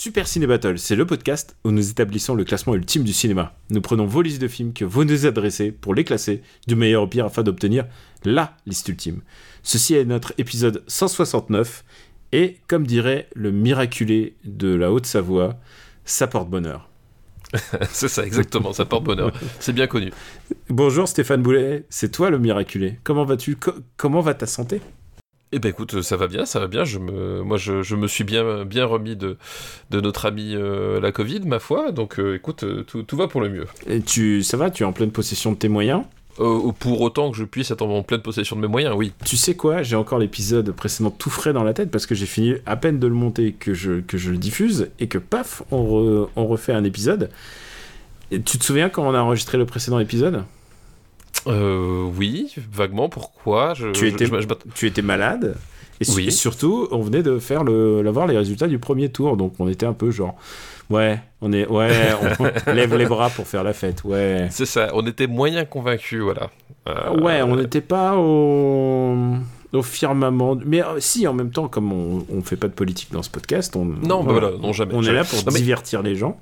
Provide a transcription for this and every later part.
Super Ciné Battle, c'est le podcast où nous établissons le classement ultime du cinéma. Nous prenons vos listes de films que vous nous adressez pour les classer du meilleur au pire afin d'obtenir LA liste ultime. Ceci est notre épisode 169 et, comme dirait le miraculé de la Haute-Savoie, ça porte bonheur. c'est ça, exactement, ça porte bonheur. C'est bien connu. Bonjour Stéphane Boulet, c'est toi le miraculé. Comment vas-tu? Co- Comment va ta santé? Eh ben écoute, ça va bien, ça va bien. Je me, moi, je, je me suis bien, bien remis de, de notre ami euh, la Covid, ma foi. Donc, euh, écoute, euh, tout, tout va pour le mieux. Et tu, Ça va Tu es en pleine possession de tes moyens? Euh, pour autant que je puisse être en pleine possession de mes moyens, oui. Tu sais quoi? J'ai encore l'épisode précédent tout frais dans la tête parce que j'ai fini à peine de le monter que je, que je le diffuse et que paf, on, re- on refait un épisode. Et tu te souviens quand on a enregistré le précédent épisode? Euh, oui, vaguement. Pourquoi je, Tu étais- je- je m'att- Tu étais malade et, su- Oui. et surtout, on venait de faire le, d'avoir les résultats du premier tour, donc on était un peu genre, ouais, on est, ouais, on lève les bras pour faire la fête, ouais. C'est ça. On était moyen convaincus, voilà. Euh, Ouais, on n'était pas au, au firmament. Mais euh, si, en même temps, comme on, on fait pas de politique dans ce podcast, on, Non, bah voilà, non, jamais, on est là pour Non, mais- divertir les gens.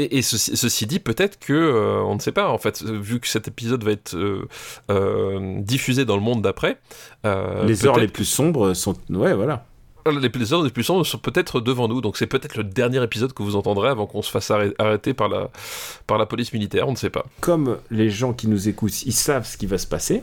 Et, et ceci, ceci dit, peut-être que, euh, on ne sait pas, en fait, vu que cet épisode va être euh, euh, diffusé dans le monde d'après. les heures les plus sombres sont. Ouais, voilà. les, les heures les plus sombres sont peut-être devant nous, donc c'est peut-être le dernier épisode que vous entendrez avant qu'on se fasse arrê- arrêter par la, par la police militaire, on ne sait pas. Comme les gens qui nous écoutent, ils savent ce qui va se passer.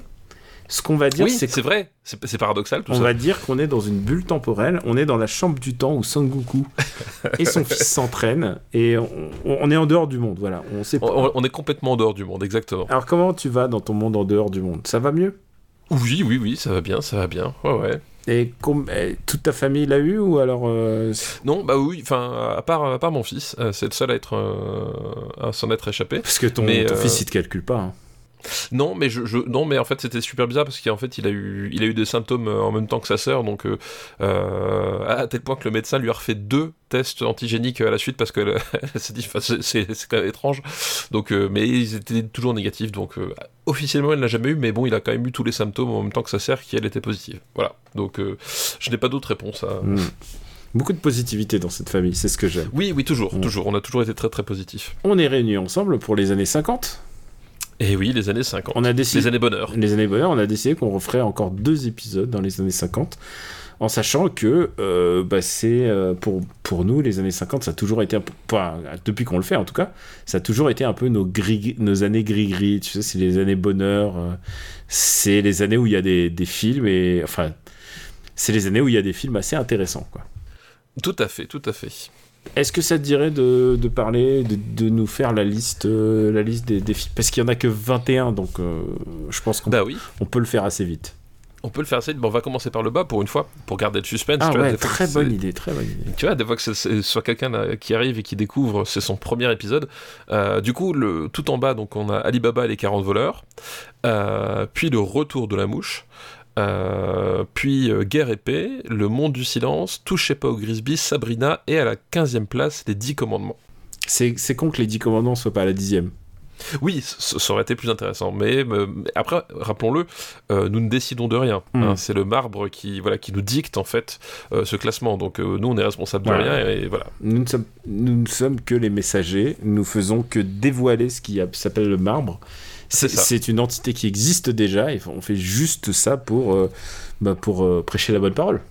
Ce qu'on va dire, oui, c'est c'est vrai, c'est paradoxal tout On ça. va dire qu'on est dans une bulle temporelle, on est dans la chambre du temps où Sangoku et son fils s'entraînent et on, on est en dehors du monde, voilà. On sait pas. On, on est complètement en dehors du monde, exactement. Alors comment tu vas dans ton monde en dehors du monde? Ça va mieux? Oui, oui, oui, ça va bien, ça va bien. Ouais, ouais. Et toute ta famille l'a eu ou alors euh, Non, bah oui, enfin, à part, à part mon fils, euh, c'est le seul à être, euh, à s'en être échappé. Parce que ton, Mais, ton euh, fils il te calcule pas. hein. Non, mais je, je- non, mais en fait c'était super bizarre parce qu'en fait il a eu, il a eu des symptômes euh, en même temps que sa sœur, donc euh, euh, à tel point que le médecin lui a refait deux tests antigéniques à la suite parce elle s'est dit, c'est- quand même étrange. Donc, euh, mais ils étaient toujours négatifs, donc euh, officiellement elle n'a jamais eu, mais bon, il a quand même eu tous les symptômes en même temps que sa sœur qui elle était positive. Voilà. Donc je n'ai pas d'autre réponse à. Hmm. Beaucoup de positivité dans cette famille, c'est ce que j'aime. Oui, oui, toujours, Mm. toujours. On a toujours été très très positifs. On est réunis ensemble pour les années 50. Et oui, les années 50. On a décidé Les années bonheur. les années bonheur, on a décidé qu'on referait encore deux épisodes dans les années 50, en sachant que euh, bah, c'est euh, pour, pour nous, les années 50, ça a toujours été, un peu, depuis qu'on le fait en tout cas, ça a toujours été un peu nos, gris, nos années gris-gris, tu sais, c'est les années bonheur, euh, c'est les années où il y a des, des films, et enfin, c'est les années où il y a des films assez intéressants, quoi. Tout à fait, tout à fait. Est-ce que ça te dirait de, de parler, de, de nous faire la liste, euh, la liste des, films? Parce qu'il y en a que 21, donc euh, je pense qu'on Bah oui. on peut le faire assez vite. On peut le faire assez. Bon, on va commencer par le bas pour une fois, pour garder le suspense. Ah tu ouais, très bonne idée, très bonne idée. Tu vois, des fois que c'est- soit quelqu'un là, qui arrive et qui découvre, c'est son premier épisode. Euh, du coup, le, tout en bas, donc on a Alibaba et les 40 voleurs, euh, puis le retour de la mouche, euh, puis euh, Guerre et paix, le monde du silence, Touchez pas au Grisby, Sabrina, et à la 15e place, les 10 commandements. C'est con que les 10 commandants soient pas à la dixième. Oui, ça aurait été plus intéressant. Mais, mais après, rappelons-le, euh, nous ne décidons de rien. Mm. hein. c'est le marbre qui, voilà, qui nous dicte en fait euh, ce classement. Donc euh, nous, on est responsable de rien et voilà. Nous ne, sommes, nous ne sommes que les messagers, nous faisons que dévoiler ce qui s'appelle le marbre. C'est une entité qui existe déjà et on fait juste ça pour, euh, bah, pour euh, prêcher la bonne parole.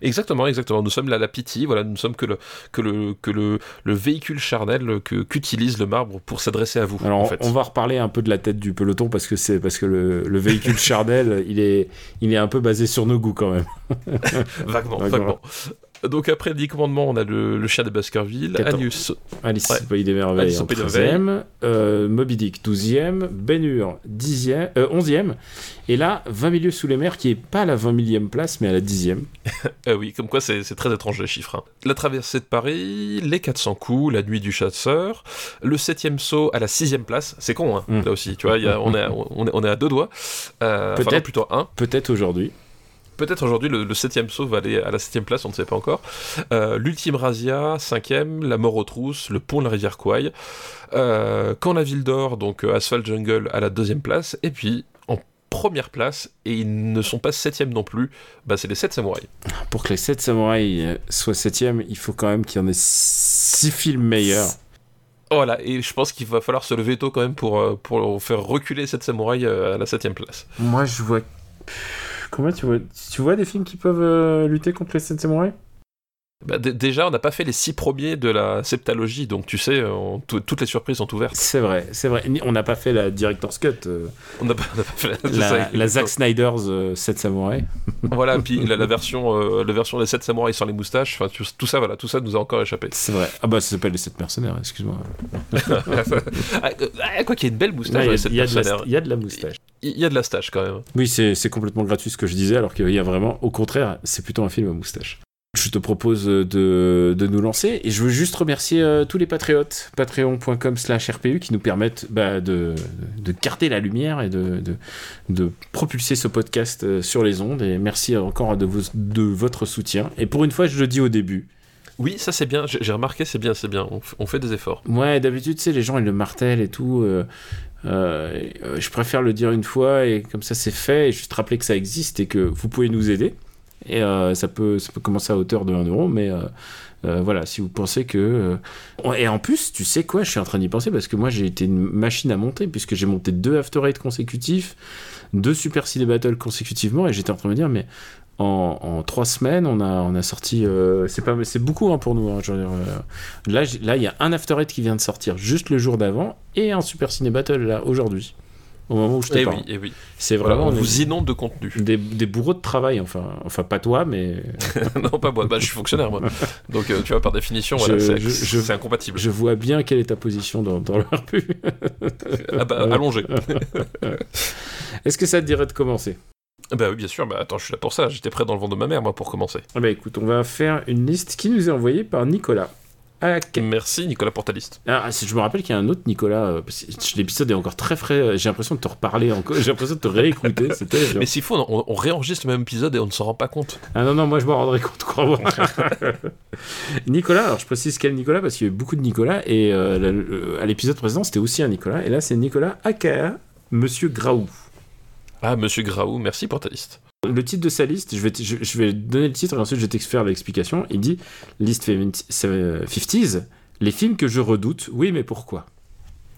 Exactement, exactement. Nous sommes la, la pitié, voilà, nous sommes que le, que le, que le, le véhicule charnel que, qu'utilise le marbre pour s'adresser à vous. Alors en fait. on va reparler un peu de la tête du peloton parce que c'est parce que le, le véhicule charnel il est, il est un peu basé sur nos goûts quand même. Vaguement, vaguement. Donc après le 10 commandements, on a le, le chien de Baskerville, Quatorze. Alice, Alice Ouais. au Pays des Merveilles Alice en Pays des 13e, euh, Moby Dick 12e, Ben Hur 10e, euh, 11e, et là 20 milieux sous les mers qui est pas à la 20 millième place mais à la 10e. Euh, oui, comme quoi c'est très étrange les chiffres. hein. La traversée de Paris, les 400 coups, la nuit du chasseur, le 7ème saut à la 6ème place, c'est con hein, Mm. là aussi, tu vois, y a- on, est à, on, est, on est à deux doigts, euh, enfin Peut-être. plutôt un. Peut-être aujourd'hui. Peut-être aujourd'hui le, le 7ème saut va aller à la 7ème place, on ne sait pas encore. Euh, L'ultime razzia, 5ème, la mort aux trousses, le pont de la rivière Kouai, euh, quand la ville d'or, donc euh, Asphalt Jungle à la deuxième place, et puis en première place, et ils ne sont pas 7ème non plus, bah, c'est les 7 samouraïs. Pour que les 7 samouraïs soient 7e, il faut quand même qu'il y en ait 6 films meilleurs. Voilà, et je pense qu'il va falloir se lever tôt quand même pour, pour faire reculer cette samouraï à la septième place. Moi je vois. Comment tu vois Tu vois des films qui peuvent euh, lutter contre les 7 samouraïs? Bah, déjà, on n'a pas fait les six premiers de la septalogie, donc tu sais, on- tout- toutes les surprises sont ouvertes. C'est vrai, c'est vrai. On n'a pas fait la Director's Cut, euh, On n'a pas, fait la, la. Zack Snyder's 7 samouraïs. Voilà, puis la, la version, euh, la version des sept samouraïs sans les moustaches, enfin tout, ça, voilà, tout ça nous a encore échappé. C'est vrai. Ah bah ça s'appelle les 7 mercenaires, excuse-moi. ah, euh, ah, quoi qu'il y ait une belle moustache, Il y, y a de la- mercenaires. il y a de la moustache. il y a de la stache quand même. Oui, c'est c'est complètement gratuit ce que je disais, alors qu'il y a vraiment, au contraire, c'est plutôt un film à moustache. Je te propose de, de nous lancer et je veux juste remercier euh, tous les patriotes, patreon.com slash RPU, qui nous permettent bah, de, de garder la lumière et de, de, propulser ce podcast euh, sur les ondes. Et merci encore de, vos, de votre soutien. Et pour une fois, je le dis au début, Oui, ça c'est bien, j'ai remarqué, c'est bien, c'est bien, on, fait des efforts. Ouais, d'habitude, tu sais, les gens, ils le martèlent et tout. euh, je préfère le dire une fois et comme ça, c'est fait. Et juste rappeler que ça existe et que vous pouvez nous aider. Et euh, ça, peut, commencer à hauteur de 1 euro, mais euh, euh, voilà, si vous pensez que. Et en plus, tu sais quoi, je suis en train d'y penser parce que moi, j'ai été une machine à monter, puisque j'ai monté deux After Eight consécutifs, deux Super Ciné Battle consécutivement, et j'étais en train de me dire, mais en, trois semaines, on a, sorti. c'est pas, c'est beaucoup hein, pour nous. hein, là, il y a un After Eight qui vient de sortir juste le jour d'avant, et un Super Ciné Battle là aujourd'hui, au moment où je te Et parle. oui, et oui. C'est vraiment on vous inonde de contenu. des, des bourreaux de travail, enfin, enfin pas toi, mais non, pas moi, bah, je suis fonctionnaire moi. Donc euh, tu vois, par définition, voilà, c'est incompatible. je vois bien quelle est ta position dans, dans le RPU. Ah bah, allongé. Est-ce que ça te dirait de commencer? Bah oui, bien sûr, bah attends, je suis là pour ça, j'étais prêt dans le ventre de ma mère, moi, pour commencer. Ah bah écoute, on va faire une liste qui nous est envoyée par Nicolas. Laquelle- Merci Nicolas pour ta liste. Ah, si je me rappelle qu'il y a un autre Nicolas, euh, l'épisode est encore très frais, euh, j'ai l'impression de te reparler encore, j'ai l'impression de te réécouter, Mais s'il faut, on, on réenregistre le même épisode et on ne s'en rend pas compte. Ah non, non, moi je m'en rendrai compte, crois-moi. Nicolas, alors je précise quel Nicolas, parce qu'il y a eu beaucoup de Nicolas, et euh, à l'épisode précédent c'était aussi un Nicolas, et là c'est Nicolas aka Monsieur Graou. Ah, monsieur Graou, merci pour ta liste. Le titre de sa liste, je vais, t- je, je vais donner le titre et ensuite je vais t'exfaire l'explication. Il dit Liste 50s, les films que je redoute, oui, mais pourquoi?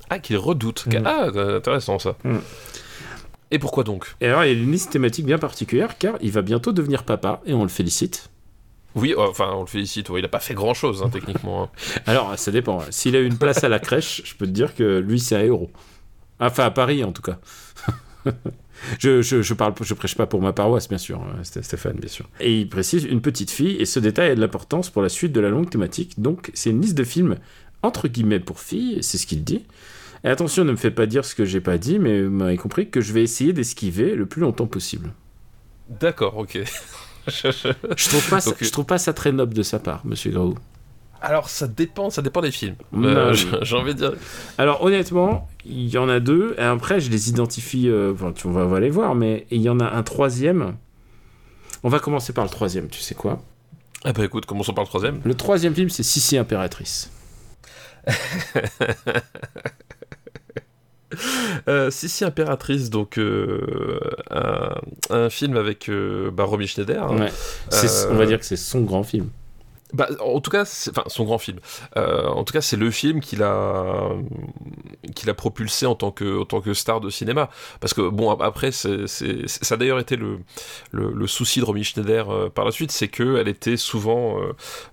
Ah, qu'il redoute. Mm. Ah, euh, intéressant ça. Mm. Et pourquoi donc? Et alors il y a une liste thématique bien particulière car il va bientôt devenir papa et on le félicite. Oui, euh, enfin, on le félicite, il a pas fait grand chose, techniquement. hein. Alors ça dépend. S'il a eu une place à la crèche, je peux te dire que lui c'est un héros. Enfin à Paris en tout cas. Je, je, je parle, je prêche pas pour ma paroisse, bien sûr, hein, Sté- Stéphane, bien sûr. Et il précise une petite fille, et ce détail a de l'importance pour la suite de la longue thématique. Donc, c'est une liste de films entre guillemets pour filles, c'est ce qu'il dit. Et attention, ne me fais pas dire ce que j'ai pas dit, mais vous m'avez compris que je vais essayer d'esquiver le plus longtemps possible. D'accord, ok. Je- trouve pas, ça, Donc, je trouve pas ça très noble de sa part, Monsieur Graou. Alors, ça dépend, ça dépend des films. Euh, j'ai- envie de dire. Alors honnêtement, il y en a deux, et après je les identifie, euh, tu- on va, on va les voir, mais il y en a un troisième. On va commencer par le troisième, tu sais quoi? Ah bah écoute, commençons par le troisième. Le troisième film, c'est Sissi Impératrice. Euh, Sissi Impératrice, donc euh, un, un film avec euh, Romy Schneider. hein. Ouais. On va dire que c'est son grand film. Bah, en tout cas, enfin, son grand film. Euh, en tout cas, c'est le film qu'il a, qu'il a propulsé en tant que, en tant que star de cinéma. Parce que bon, ap- après, ça a d'ailleurs été le, le, souci de Romy Schneider euh, par la suite, c'est que elle était souvent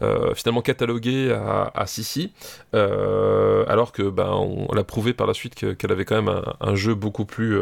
euh, finalement cataloguée à, à Sissi, alors que ben, on, l'a prouvé par la suite que- qu'elle avait quand même un jeu beaucoup plus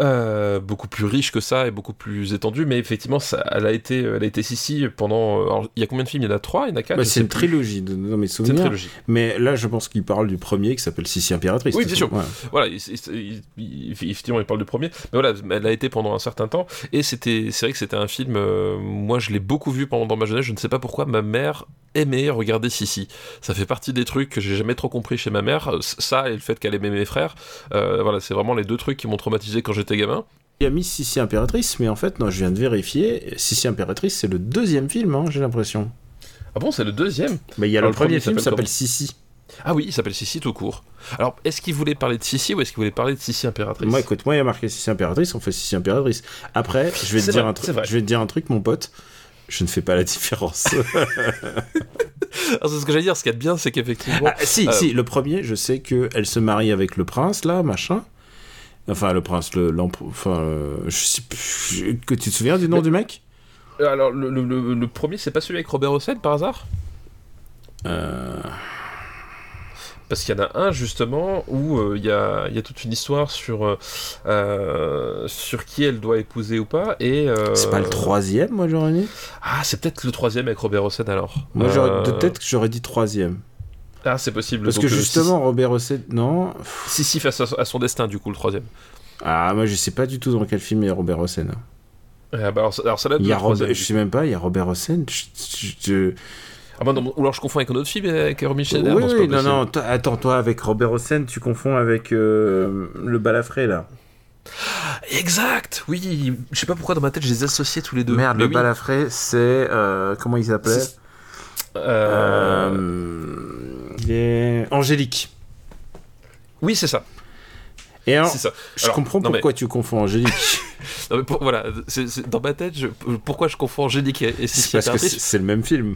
euh, Euh, beaucoup plus riche que ça et beaucoup plus étendue, mais effectivement, ça, elle a été, elle a été Sissi pendant. Alors, il y a combien de films? Il y en a trois, il y en a quatre. Bah, c'est une trilogie de, dans mes C'est une souvenirs. trilogie. Mais là, je pense qu'il parle du premier qui s'appelle Sissi Impératrice. Oui, bien sûr. Ouais. Voilà, il- il- il- il- effectivement, il parle du premier. Mais voilà, elle a été pendant un certain temps. Et c'était, c'est vrai que c'était un film. euh, moi, je l'ai beaucoup vu pendant dans ma jeunesse. Je ne sais pas pourquoi. Ma mère aimait regarder Sissi. Ça fait partie des trucs que j'ai jamais trop compris chez ma mère. Ça et le fait qu'elle aimait mes frères. Euh, voilà, c'est vraiment les deux trucs qui m'ont traumatisé quand j'étais gamin. Il a mis Sissi Impératrice, mais en fait, non, je viens de vérifier. Sissi Impératrice, c'est le deuxième film, hein, j'ai l'impression. Ah bon, c'est le deuxième? Bah, il y a Alors, le, le premier premier film s'appelle Sissi. Ah oui, il s'appelle Sissi tout court. Alors, est-ce qu'il voulait parler de Sissi ou est-ce qu'il voulait parler de Sissi impératrice? Moi, écoute, moi, il y a marqué Sissi Impératrice, on fait Sissi Impératrice. Après, je vais te dire vrai, un. Je vais te dire un truc, mon pote. Je ne fais pas la différence. Ah, c'est ce que j'allais dire. Ce qu'il y a de bien, c'est qu'effectivement. Ah, si, Euh, si, le premier, je sais que elle se marie avec le prince, là, machin. Enfin, le prince, le, l'empereur- enfin, euh, je sais plus, que tu te souviens du nom Mais- du mec? Alors, le, le- le- le premier, c'est pas celui avec Robert Hossein par hasard? Euh, Parce qu'il y en a un justement où euh, il y, a, il y a toute une histoire sur, euh, euh, sur qui elle doit épouser ou pas. Et, C'est pas le troisième, moi, j'aurais dit? Ah, c'est peut-être le troisième avec Robert Hossein alors. Moi, tête que j'aurais dit troisième. Ah, c'est possible. Parce Donc, que justement, Robert Hossein, non. Si, si, face à, son destin, du coup, le troisième. Ah, moi, je sais pas du tout dans quel film il y a Robert Hossein. Ah, bah, alors, ça- alors, ça date Il y a Robert, je sais même pas, il y a Robert Hossein. Je- Ah bah non, ou alors je confonds avec un autre film avec Romy Schneider. Oui, non, oui, non, attends, toi, avec Robert Hossein, tu confonds avec euh, le balafré, là. Exact, oui. Je sais pas pourquoi dans ma tête je les associais tous les deux. Merde, Mais le oui. balafré, c'est. euh, comment il s'appelait Euh, Euh, il est Angélique. Oui, c'est ça. Et alors, ça. je Alors, comprends mais- pourquoi tu confonds Angélique. Non, mais pour- voilà, dans ma tête, je- pourquoi je confonds Angélique et, et c'est parce que c'est le même film.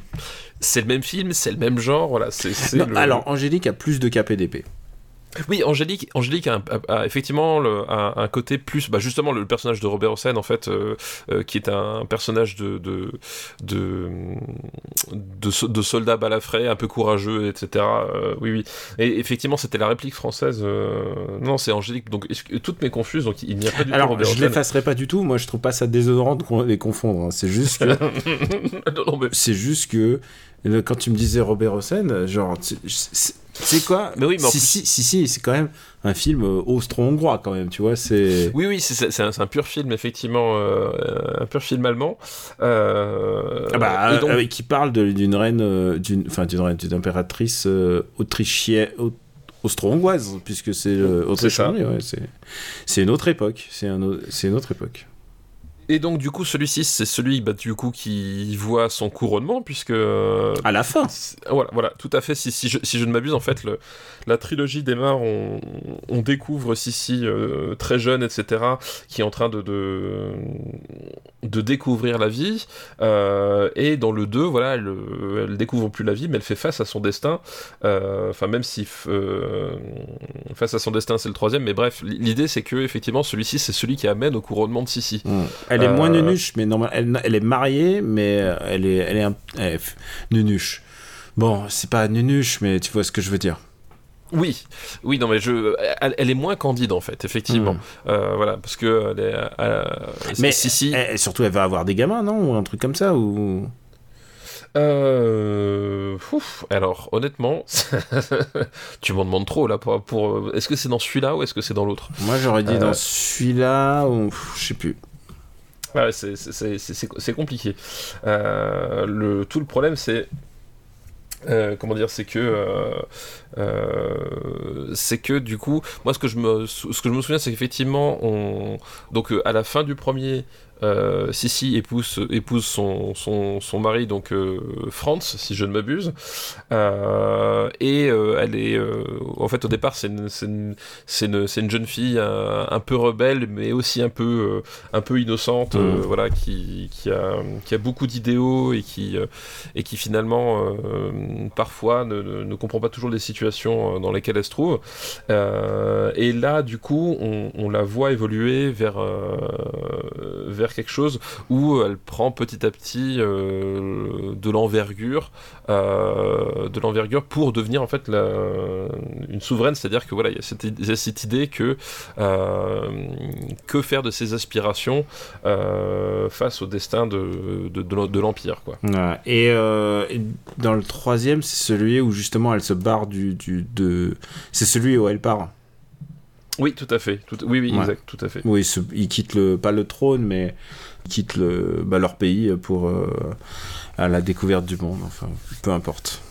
C'est le même film, c'est le même genre, voilà. Non, le- Alors, Angélique a plus de KPDP. Oui, Angélique, Angélique a, un- a- a effectivement le- a un côté plus, bah justement le personnage de Robert Hossein en fait, euh, euh, qui est un personnage de de de, de, so- de soldat balafré, un peu courageux, etc. Euh, oui, oui. Et effectivement, c'était la réplique française. Non, c'est Angélique. Donc toutes mes confuses. Donc il n'y a pas du tout Alors, Robert je l'effacerai pas du tout. Moi, je trouve pas ça désodorant de les confondre. hein. C'est juste que. c'est juste que. Euh, Quand tu me disais Robert Hossein, genre. tu- C'est quoi Mais oui, mais si, plus- si, si, si, c'est quand même un film euh, austro-hongrois, quand même, tu vois. C'est. Oui, oui, c'est- un, un pur film, effectivement, euh, un pur film allemand. Euh, Ah bah, et donc- euh, qui parle d'une reine, euh, d'une, enfin d'une reine, d'une impératrice euh, autrichienne, au- austro-hongroise, puisque c'est euh, C'est ça. Autriche-Hongrie, ouais, c'est, une autre époque, c'est un, une autre époque. Et donc, du coup, celui-ci, c'est celui, bah, du coup, qui voit son couronnement, puisque. euh, À la fin. Voilà, voilà, tout à fait. Si, si, je, si je ne m'abuse, en fait, le, la trilogie démarre, on, on découvre Sissi euh, très jeune, etc., qui est en train de, de, de découvrir la vie. euh, et dans le 2, voilà, elle, elle découvre plus la vie, mais elle fait face à son destin. Euh, Enfin, même si face à son destin, c'est le troisième, mais bref, l'idée, c'est que, effectivement, celui-ci, c'est celui qui amène au couronnement de Sissi. Elle est moins Euh, nunuche, mais normal, elle, elle est mariée, mais euh, elle est, elle est, un, elle est f- nunuche. Bon, c'est pas nunuche, mais tu vois ce que je veux dire. Oui, oui, non, mais je, elle, elle est moins candide en fait, effectivement. Mm. Euh, voilà, parce que elle est, Mais si, si, elle- elle- surtout, elle va avoir des gamins, non? Ou un truc comme ça ou... euh, ouf, alors honnêtement, tu m'en demandes trop là pour, pour est-ce que c'est dans celui-là ou est-ce que c'est dans l'autre? Moi, j'aurais dit Euh. dans celui-là, ou je sais plus. C'est- compliqué. Euh, le, tout le problème, c'est. euh, comment dire, c'est que. euh, c'est que du coup, moi ce que je me, souviens, c'est qu'effectivement, on. Donc à la fin du premier. Euh, Sissi épouse, épouse son, son, son mari, donc euh, Franz, si je ne m'abuse. Euh, et euh, elle est. en fait, au départ, c'est une, une, une, une jeune fille un, un peu rebelle, mais aussi un peu, un peu innocente, Mhm. voilà, qui, qui, a, qui a beaucoup d'idéaux et qui, et qui finalement, parfois, ne, ne, ne comprend pas toujours les situations dans lesquelles elle se trouve. Et là, du coup, on, on la voit évoluer vers, vers quelque chose où elle prend petit à petit de l'envergure, de l'envergure pour devenir en fait la, une souveraine, c'est-à-dire que voilà, il y, a cette idée que que faire de ses aspirations face au destin de, de, l'empire, quoi. Et, dans le troisième, c'est celui où justement elle se barre du de, c'est celui où elle part. Oui, tout à fait. Oui, oui, exact, tout à fait. Oui, ils quittent le, pas le trône, mais ils quittent le, bah, leur pays pour euh, à la découverte du monde. Enfin, peu importe.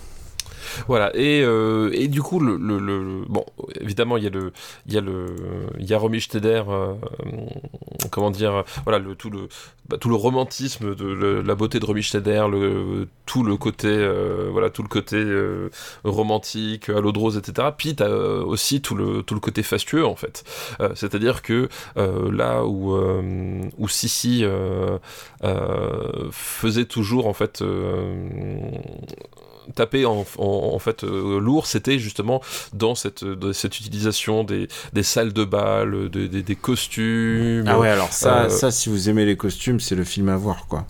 Voilà, et, euh, et du coup, le, le, bon, évidemment, il y a le, il y a le, il y a Romy Schneider, euh, comment dire, voilà, le, tout le, bah, tout le romantisme de la beauté de Romy Schneider, le, tout le côté, euh, voilà, tout le côté romantique, à l'eau de rose, etc. Puis t'as aussi tout le, tout le côté fastueux, en fait. C'est-à-dire que là où, où Sissi faisait toujours, en fait, taper en, en, fait euh, lourd, c'était justement dans cette, cette utilisation des, des, salles de bal, des, des, costumes. Ah ouais, alors ça, euh, ça, si vous aimez les costumes, c'est le film à voir, quoi.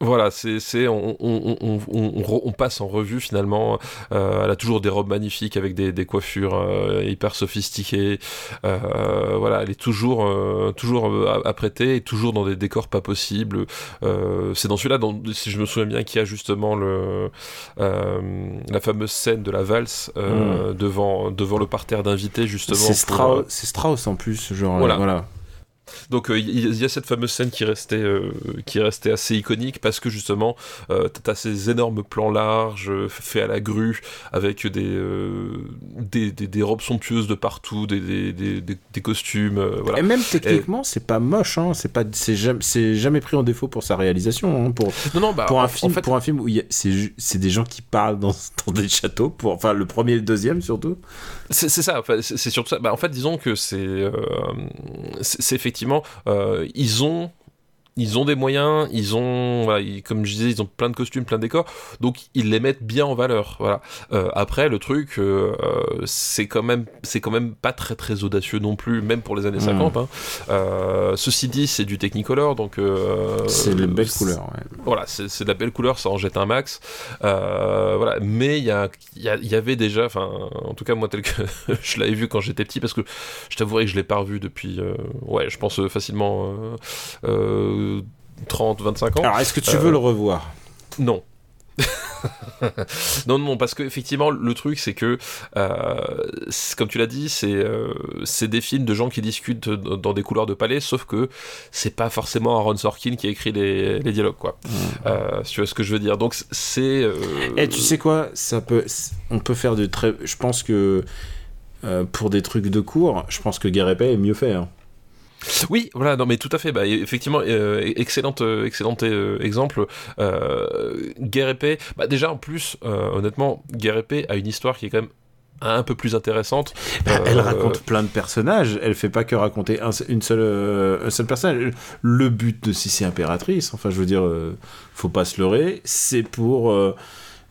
Voilà, c'est on, on, on, on, passe en revue finalement. Euh, elle a toujours des robes magnifiques avec des, des coiffures euh, hyper sophistiquées. Euh, voilà, elle est toujours euh, toujours apprêtée et toujours dans des décors pas possibles. c'est dans celui-là, si je me souviens bien, qu'il y a justement le la fameuse scène de la valse mm. devant devant le parterre d'invités justement. C'est Strauss, Strauss en plus, genre voilà. voilà. Donc euh, il y, a cette fameuse scène qui restait, euh, qui restait assez iconique parce que justement, euh, t'as ces énormes plans larges faits à la grue avec des, des, des, robes somptueuses de partout, des, des costumes. voilà. Et même techniquement, c'est pas moche, hein, c'est pas, c'est jamais, jamais, pris en défaut pour sa réalisation. Hein, pour, non, non, bah, pour, un film, pour un film où c'est des gens qui parlent dans, dans, des châteaux, pour, enfin le premier et le deuxième surtout. C'est ça, c'est surtout ça. Bah, en fait, disons que c'est c'est effectivement, euh, ils ont ils ont des moyens, ils ont, comme je disais, ils ont plein de costumes, plein de décors, donc ils les mettent bien en valeur. Voilà. Euh, après, le truc, euh, c'est quand même, c'est quand même pas très très audacieux non plus, même pour les années 50. Hmm. Hein. Euh, ceci dit, c'est du Technicolor, donc c'est de belles couleurs. Ouais. Voilà, c'est de la belle couleur, ça en jette un max. voilà, mais il y, a, y, avait déjà, enfin, en tout cas moi tel que je l'avais vu quand j'étais petit, parce que je t'avouerai que je l'ai pas revu depuis, ouais, je pense facilement. 30, 25 ans. Alors, est-ce que tu veux le revoir? Non. non, non, parce qu'effectivement, le truc, c'est que, euh, comme tu l'as dit, c'est euh, des films de gens qui discutent dans des couloirs de palais, sauf que c'est pas forcément Aaron Sorkin qui a écrit les, les dialogues, quoi. Mmh. Euh, tu vois ce que je veux dire. Donc, c'est. Eh, tu sais quoi? Ça peut, On peut faire de très. Je pense que pour des trucs de cours, je pense que Guerre est mieux fait. Hein. Oui, voilà, non, mais tout à fait. Bah, effectivement, euh, excellente, euh, excellent euh, exemple. Guerre épée. Bah, déjà, en plus, honnêtement, Guerre épée a une histoire qui est quand même un peu plus intéressante. Bah, elle raconte plein de personnages. Elle fait pas que raconter un, une seule, un seul personnage. Le but de Sissi Impératrice, enfin, je veux dire, faut pas se leurrer, c'est pour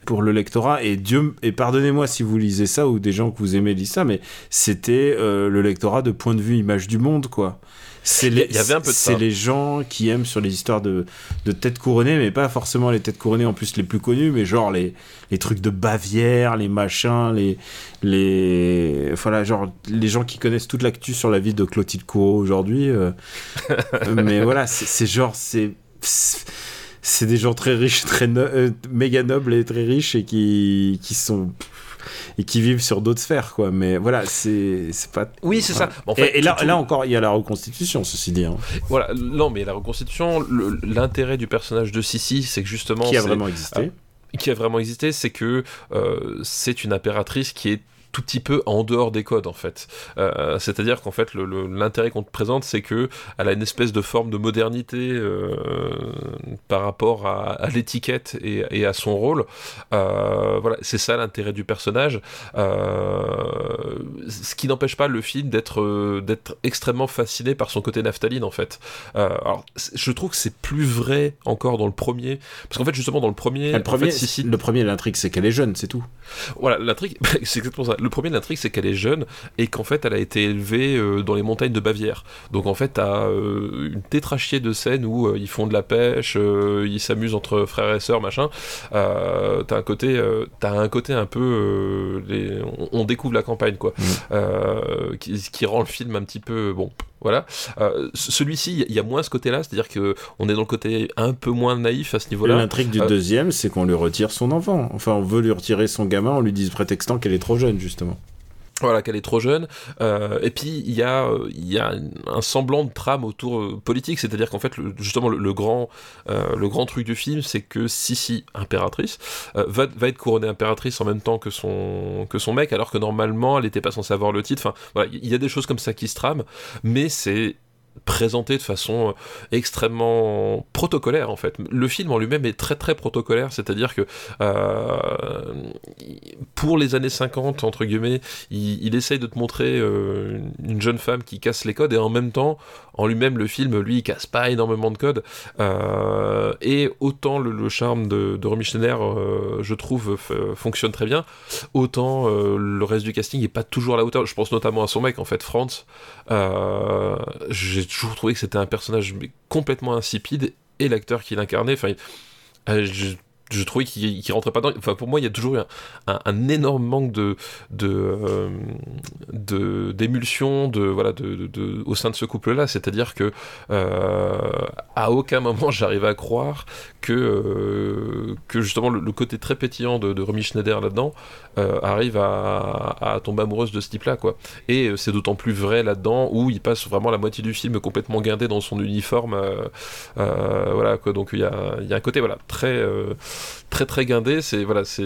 pour le lectorat et Dieu et pardonnez-moi si vous lisez ça ou des gens que vous aimez lisent ça mais c'était le lectorat de point de vue image du monde quoi c'est les, c'est les gens qui aiment sur les histoires de, de têtes couronnées, mais pas forcément les têtes couronnées en plus les plus connues, mais genre les, les trucs de Bavière, les machins, les, les, voilà, genre les gens qui connaissent toute l'actu sur la vie de Clotilde Courreau aujourd'hui. Euh. mais voilà, c'est genre, c'est c'est des gens très riches, très euh, méga nobles et très riches et qui, qui sont et qui vivent sur d'autres sphères, quoi. Mais voilà, c'est pas. Oui, c'est ça. et, là, là encore, il y a la reconstitution, ceci dit. Hein. Voilà, non, mais la reconstitution, l'intérêt du personnage de Sissi, c'est que justement. Qui a vraiment existé. Euh, qui a vraiment existé, c'est que euh, c'est une impératrice qui est tout petit peu en dehors des codes en fait. Euh, c'est-à-dire qu'en fait l'intérêt qu'on te présente c'est que elle a une espèce de forme de modernité euh, par rapport à, l'étiquette et, à son rôle. Euh, voilà, c'est ça l'intérêt du personnage. ce qui n'empêche pas le film d'être d'être extrêmement fasciné par son côté naphtaline en fait. alors, je trouve que c'est plus vrai encore dans le premier, parce qu'en fait justement dans le premier, le premier, en le premier l'intrigue c'est qu'elle est jeune, c'est tout. Voilà, l'intrigue, c'est exactement ça. Le premier l'intrigue c'est qu'elle est jeune et qu'en fait elle a été élevée dans les montagnes de Bavière. Donc en fait t'as une tétrachier de scènes où ils font de la pêche, ils s'amusent entre frères et sœurs, machin. t'as un côté, t'as un côté un peu, les... on, découvre la campagne quoi, mm. qui, qui, rend le film un petit peu bon. Voilà. Celui-ci, il y a moins ce côté-là, c'est-à-dire que on est dans le côté un peu moins naïf à ce niveau-là. L'intrigue du deuxième, c'est qu'on lui retire son enfant. Enfin, on veut lui retirer son gamin en lui disant prétextant qu'elle est trop jeune, justement voilà qu'elle est trop jeune. Euh, et puis il y a il y a un semblant de trame autour euh, politique. C'est-à-dire qu'en fait justement le, grand euh, le grand truc du film c'est que Sissi impératrice va, va être couronnée impératrice en même temps que son que son mec alors que normalement elle n'était pas censée avoir le titre. Enfin voilà il y a des choses comme ça qui se trament. Mais c'est présenté de façon euh, extrêmement protocolaire en fait. Le film en lui-même est très très protocolaire, c'est-à-dire que euh, pour les années 50 entre guillemets, il, essaye de te montrer euh, une jeune femme qui casse les codes et en même temps, en lui-même le film lui il casse pas énormément de codes et autant le, charme de, de Romy Schneider je trouve fonctionne très bien, autant le reste du casting est pas toujours à la hauteur. Je pense notamment à son mec en fait, Franz. j'ai toujours trouvé que c'était un personnage complètement insipide et l'acteur qui l'incarnait, enfin, euh, je trouvais qu'il rentrait pas dans. Enfin, pour moi, il y a toujours eu un, énorme manque de euh, de d'émulsion, de, voilà, de, de, au sein de ce couple-là. C'est-à-dire que euh, à aucun moment j'arrivais à croire que euh, que justement le, côté très pétillant de, de Romy Schneider là-dedans arrive à, à, tomber amoureuse de ce type-là, quoi. Et c'est d'autant plus vrai là-dedans où il passe vraiment la moitié du film complètement guindé dans son uniforme, voilà, quoi. Donc il y a, y a un côté voilà très très très guindé. C'est voilà, c'est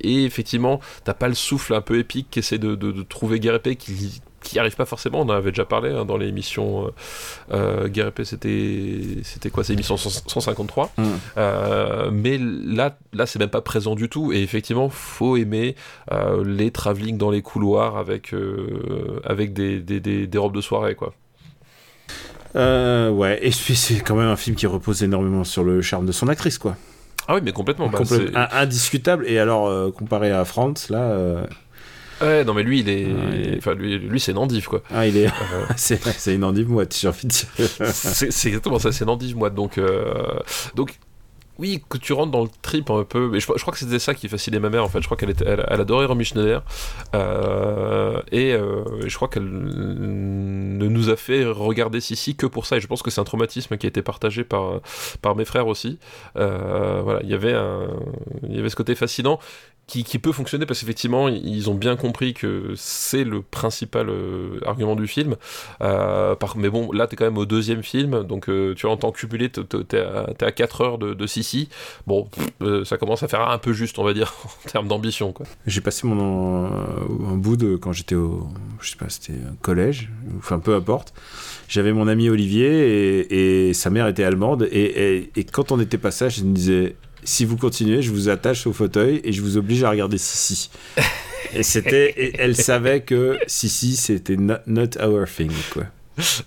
et effectivement, t'as pas le souffle un peu épique qu'essaie de, de, de trouver Guerre épée qui qui arrive pas forcément, on en avait déjà parlé hein, dans l'émission euh, euh, Guerre épée, c'était c'était quoi, c'est l'émission 153. Mm. Euh, mais là, là c'est même pas présent du tout. Et effectivement, faut aimer euh, les travelling dans les couloirs avec avec des, des, des, des, robes de soirée, quoi. ouais, et puis c'est quand même un film qui repose énormément sur le charme de son actrice, quoi. Ah oui, mais complètement. Bah, indiscutable. Et alors, euh, comparé à France, là. Euh, ouais, non, mais lui, il est. Enfin, lui, lui c'est une endive, quoi. Ah, il est. Euh, c'est une endive moite, j'ai envie de dire. c'est exactement ça, c'est une endive moite. Donc. Donc oui, que tu rentres dans le trip un peu. Mais je, crois que c'était ça qui fascinait ma mère en fait. Je crois qu'elle elle, adorait Romy Schneider. Euh, et euh, je crois qu'elle ne nous a fait regarder Sissi que pour ça. Et je pense que c'est un traumatisme qui a été partagé par, par mes frères aussi. Euh, voilà, il y avait il y avait ce côté fascinant qui, peut fonctionner parce qu'effectivement ils ont bien compris que c'est le principal euh, argument du film. Euh, mais bon là t'es quand même au deuxième film donc euh, tu vois en temps cumulé t'es à, à 4 heures de, de Sissi. Bon ça commence à faire un peu juste on va dire en termes d'ambition j'ai passé mon un bout de quand j'étais au je sais pas c'était collège enfin peu importe. J'avais mon ami Olivier et, sa mère était allemande et, et, quand on était passage il me disait si vous continuez, je vous attache au fauteuil et je vous oblige à regarder Sissi. et c'était, elle savait que Sissi c'était not, our thing, quoi.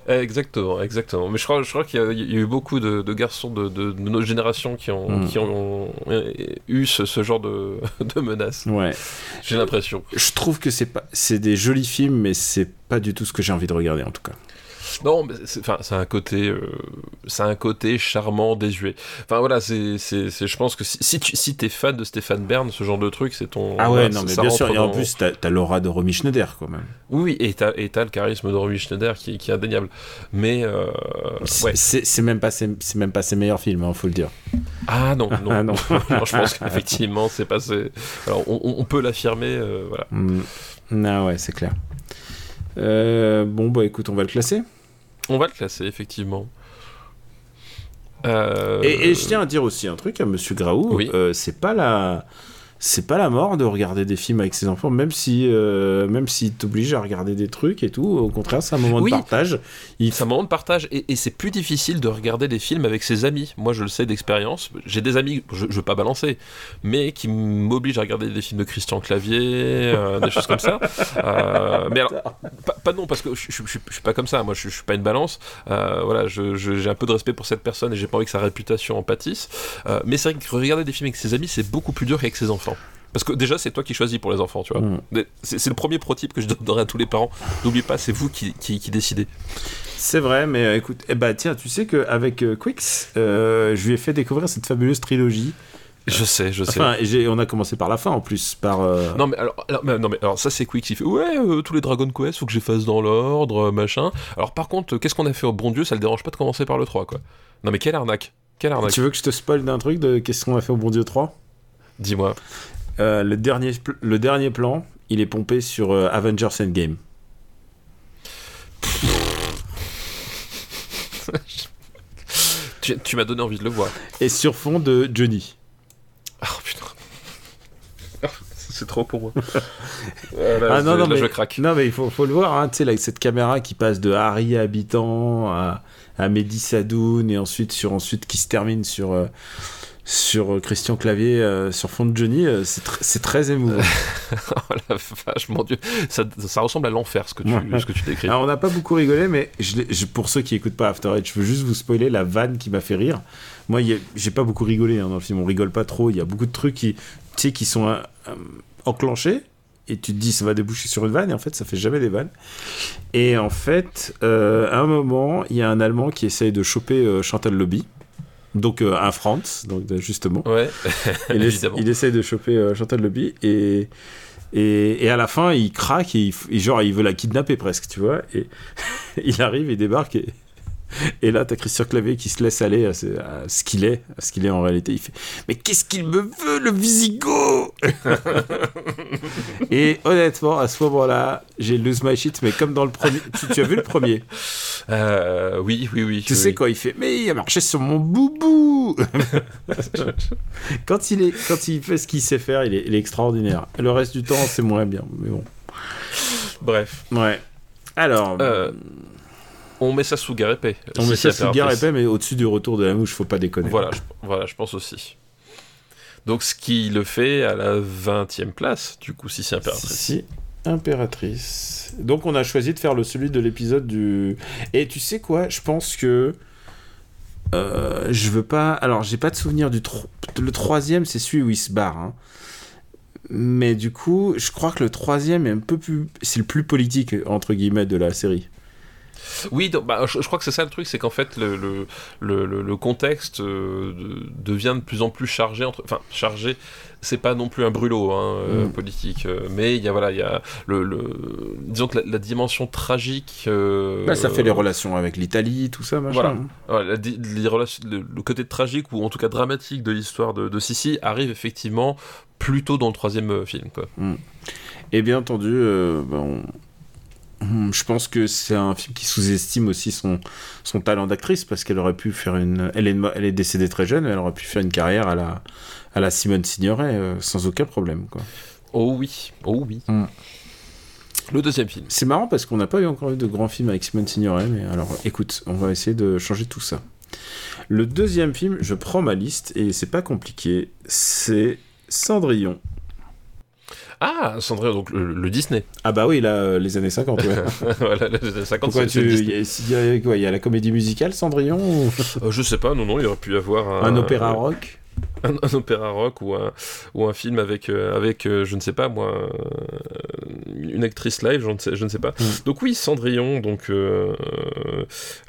Exactement, exactement. Mais je crois, je crois qu'il y, a eu beaucoup de, garçons de, de, notre génération qui ont, hmm. qui ont eu ce, genre de, de menaces. Ouais. J'ai l'impression. Je trouve que c'est pas, c'est des jolis films, mais c'est pas du tout ce que j'ai envie de regarder en tout cas. Non, c'est un côté, euh, c'est un côté charmant, désuet. Enfin voilà, c'est, je pense que si, tu si t'es fan de Stéphane Bern, ce genre de truc, c'est ton. Ah ouais, non, mais bien sûr. Et en plus, t'as as, l'aura de Romy Schneider quand même. Oui, et t'as et as le charisme de Romy Schneider qui, qui est indéniable. Mais euh, c'est même pas c'est même pas ses meilleurs films, hein, faut le dire. Ah non, non, ah, non. je pense qu'effectivement, c'est pas. Alors, on, peut l'affirmer, euh, voilà. Mm. Ah ouais, c'est clair. bon, bah écoute, on va le classer. On va le classer, effectivement. Euh, et, je tiens à dire aussi un truc à Monsieur Graou, euh, c'est pas la c'est pas la mort de regarder des films avec ses enfants, même si, euh, même s'il t'oblige à regarder des trucs et tout. Au contraire, c'est un moment Oui. de partage. Il C'est un moment de partage et, et c'est plus difficile de regarder des films avec ses amis. Moi, je le sais d'expérience. J'ai des amis, je, je veux pas balancer, mais qui m'obligent à regarder des films de Christian Clavier, euh, des choses comme ça. Euh, mais alors, pas, pas non, parce que je, je, je- suis pas comme ça. Moi, je, suis pas une balance. Euh, voilà, j'ai un peu de respect pour cette personne et j'ai pas envie que sa réputation en pâtisse. Mais c'est vrai que regarder des films avec ses amis, c'est beaucoup plus dur qu'avec ses enfants. Parce que déjà, c'est toi qui choisis pour les enfants, tu vois. Mm. C'est le premier pro-type que je donnerai à tous les parents. N'oublie pas, c'est vous qui, qui, qui décidez. C'est vrai, mais euh, écoute, eh bah tiens, tu sais qu'avec euh, Quix, euh, je lui ai fait découvrir cette fabuleuse trilogie. Je sais, je sais. Enfin, on a commencé par la fin en plus, par. euh, Non mais alors, alors, mais- non mais alors ça c'est Quick il fait ouais euh, tous les Dragon Quest faut que je les fasse dans l'ordre machin. Alors par contre qu'est-ce qu'on a fait au bon Dieu? Ça le dérange pas de commencer par le 3 quoi. Non mais quelle arnaque quelle arnaque. Tu veux que je te spoil d'un truc de qu'est-ce qu'on a fait au Bon Dieu 3 Dis-moi. Euh, le, dernier, le dernier plan, il est pompé sur euh, Avengers Endgame. Tu, tu m'as donné envie de le voir. Et sur fond de Johnny. Ah putain. c'est trop pour moi. Ah, là, Ah non, non, là, mais, je craque. non, mais il faut, faut le voir, hein, tu sais, cette caméra qui passe de Harry Habitant à, à Mehdi Sadoun et ensuite, sur, ensuite qui se termine sur, euh, sur euh, Christian Clavier, euh, sur fond de Johnny, euh, c'est tr- c'est très émouvant. oh la vache mon Dieu. Ça, ça ressemble à l'enfer ce que tu, Ouais. ce que tu décris. Alors, on n'a pas beaucoup rigolé, mais je l'ai- je- pour ceux qui écoutent pas After Eight, je veux juste vous spoiler la vanne qui m'a fait rire. Moi, j'ai pas beaucoup rigolé hein, dans le film, on rigole pas trop. Il y a beaucoup de trucs qui, qui sont euh, enclenchés. Et tu te dis, ça va déboucher sur une vanne, et en fait, ça fait jamais des vannes. Et en fait, euh, à un moment, il y a un Allemand qui essaye de choper euh, Chantal Lobby. Donc, euh, un Franz, donc, justement. Ouais. il, essa- il essaye de choper euh, Chantal Lobby et, et, et à la fin il craque et, il, et genre il veut la kidnapper presque tu vois et il arrive il débarque et, et là t'as Christian Clavier qui se laisse aller à ce, qu'il est à ce qu'il est en réalité il fait mais qu'est-ce qu'il me veut le Visigoth et honnêtement à ce moment là j'ai lose my shit mais comme dans le premier tu, tu as vu le premier Euh, oui oui oui. tu oui, sais oui. quand il fait mais il a marché sur mon boubou quand il est quand il fait ce qu'il sait faire il est, il est extraordinaire le reste du temps c'est moins bien mais bon Bref. ouais alors Euh, On met ça sous guerre épée. on si met ça sous épais mais au-dessus du retour de la mouche faut pas déconner Voilà, je, voilà, je pense aussi. Donc, ce qui le fait à la 20 e place, du coup, si c'est impératrice. Si, impératrice. Donc on a choisi de faire le celui de l'épisode du. Et tu sais quoi Je pense que euh, je veux pas. Alors j'ai pas de souvenir du tro- le troisième, c'est celui où il se barre. hein. Mais du coup, je crois que le troisième est un peu plus. C'est le plus politique entre guillemets de la série. Oui, donc, bah, je, je crois que c'est ça le truc, c'est qu'en fait, le, le, le, le- le contexte euh, de- devient de plus en plus chargé. Entre, enfin, chargé, c'est pas non plus un brûlot hein, euh, Mm. politique, euh, mais il y a, voilà, il y a le, disons que la, la dimension tragique. Bah, ça fait les relations avec l'Italie, tout ça, machin. Voilà. hein. Les relations- le, côté tragique ou en tout cas dramatique de l'histoire de, de Sissi arrive effectivement plutôt dans le troisième film. Quoi. Et bien entendu, euh, bah, on- je pense que c'est un film qui sous-estime aussi son, son talent d'actrice parce qu'elle aurait pu faire une. Elle est, elle est décédée très jeune, elle aurait pu faire une carrière à la, à la Simone Signoret euh, sans aucun problème. Quoi. Oh oui, oh oui. Mm. Le deuxième film. C'est marrant parce qu'on n'a pas eu encore eu de grands films avec Simone Signoret, mais alors écoute, on va essayer de changer tout ça. Le deuxième film, je prends ma liste et c'est pas compliqué, c'est Cendrillon. Ah, Cendrillon, donc le, le Disney. Ah bah oui, là, euh, les années 50, ouais. voilà, les années 50, Pourquoi tu... Il y, a- y la comédie musicale Cendrillon ou Euh, je sais pas, non, non, il aurait pu y avoir un, un opéra rock un, un opéra rock ou un, ou un film avec, euh, avec euh, je ne sais pas moi, euh, une actrice live, je ne sais, je ne sais pas. Mm. Donc oui, Cendrillon, donc euh,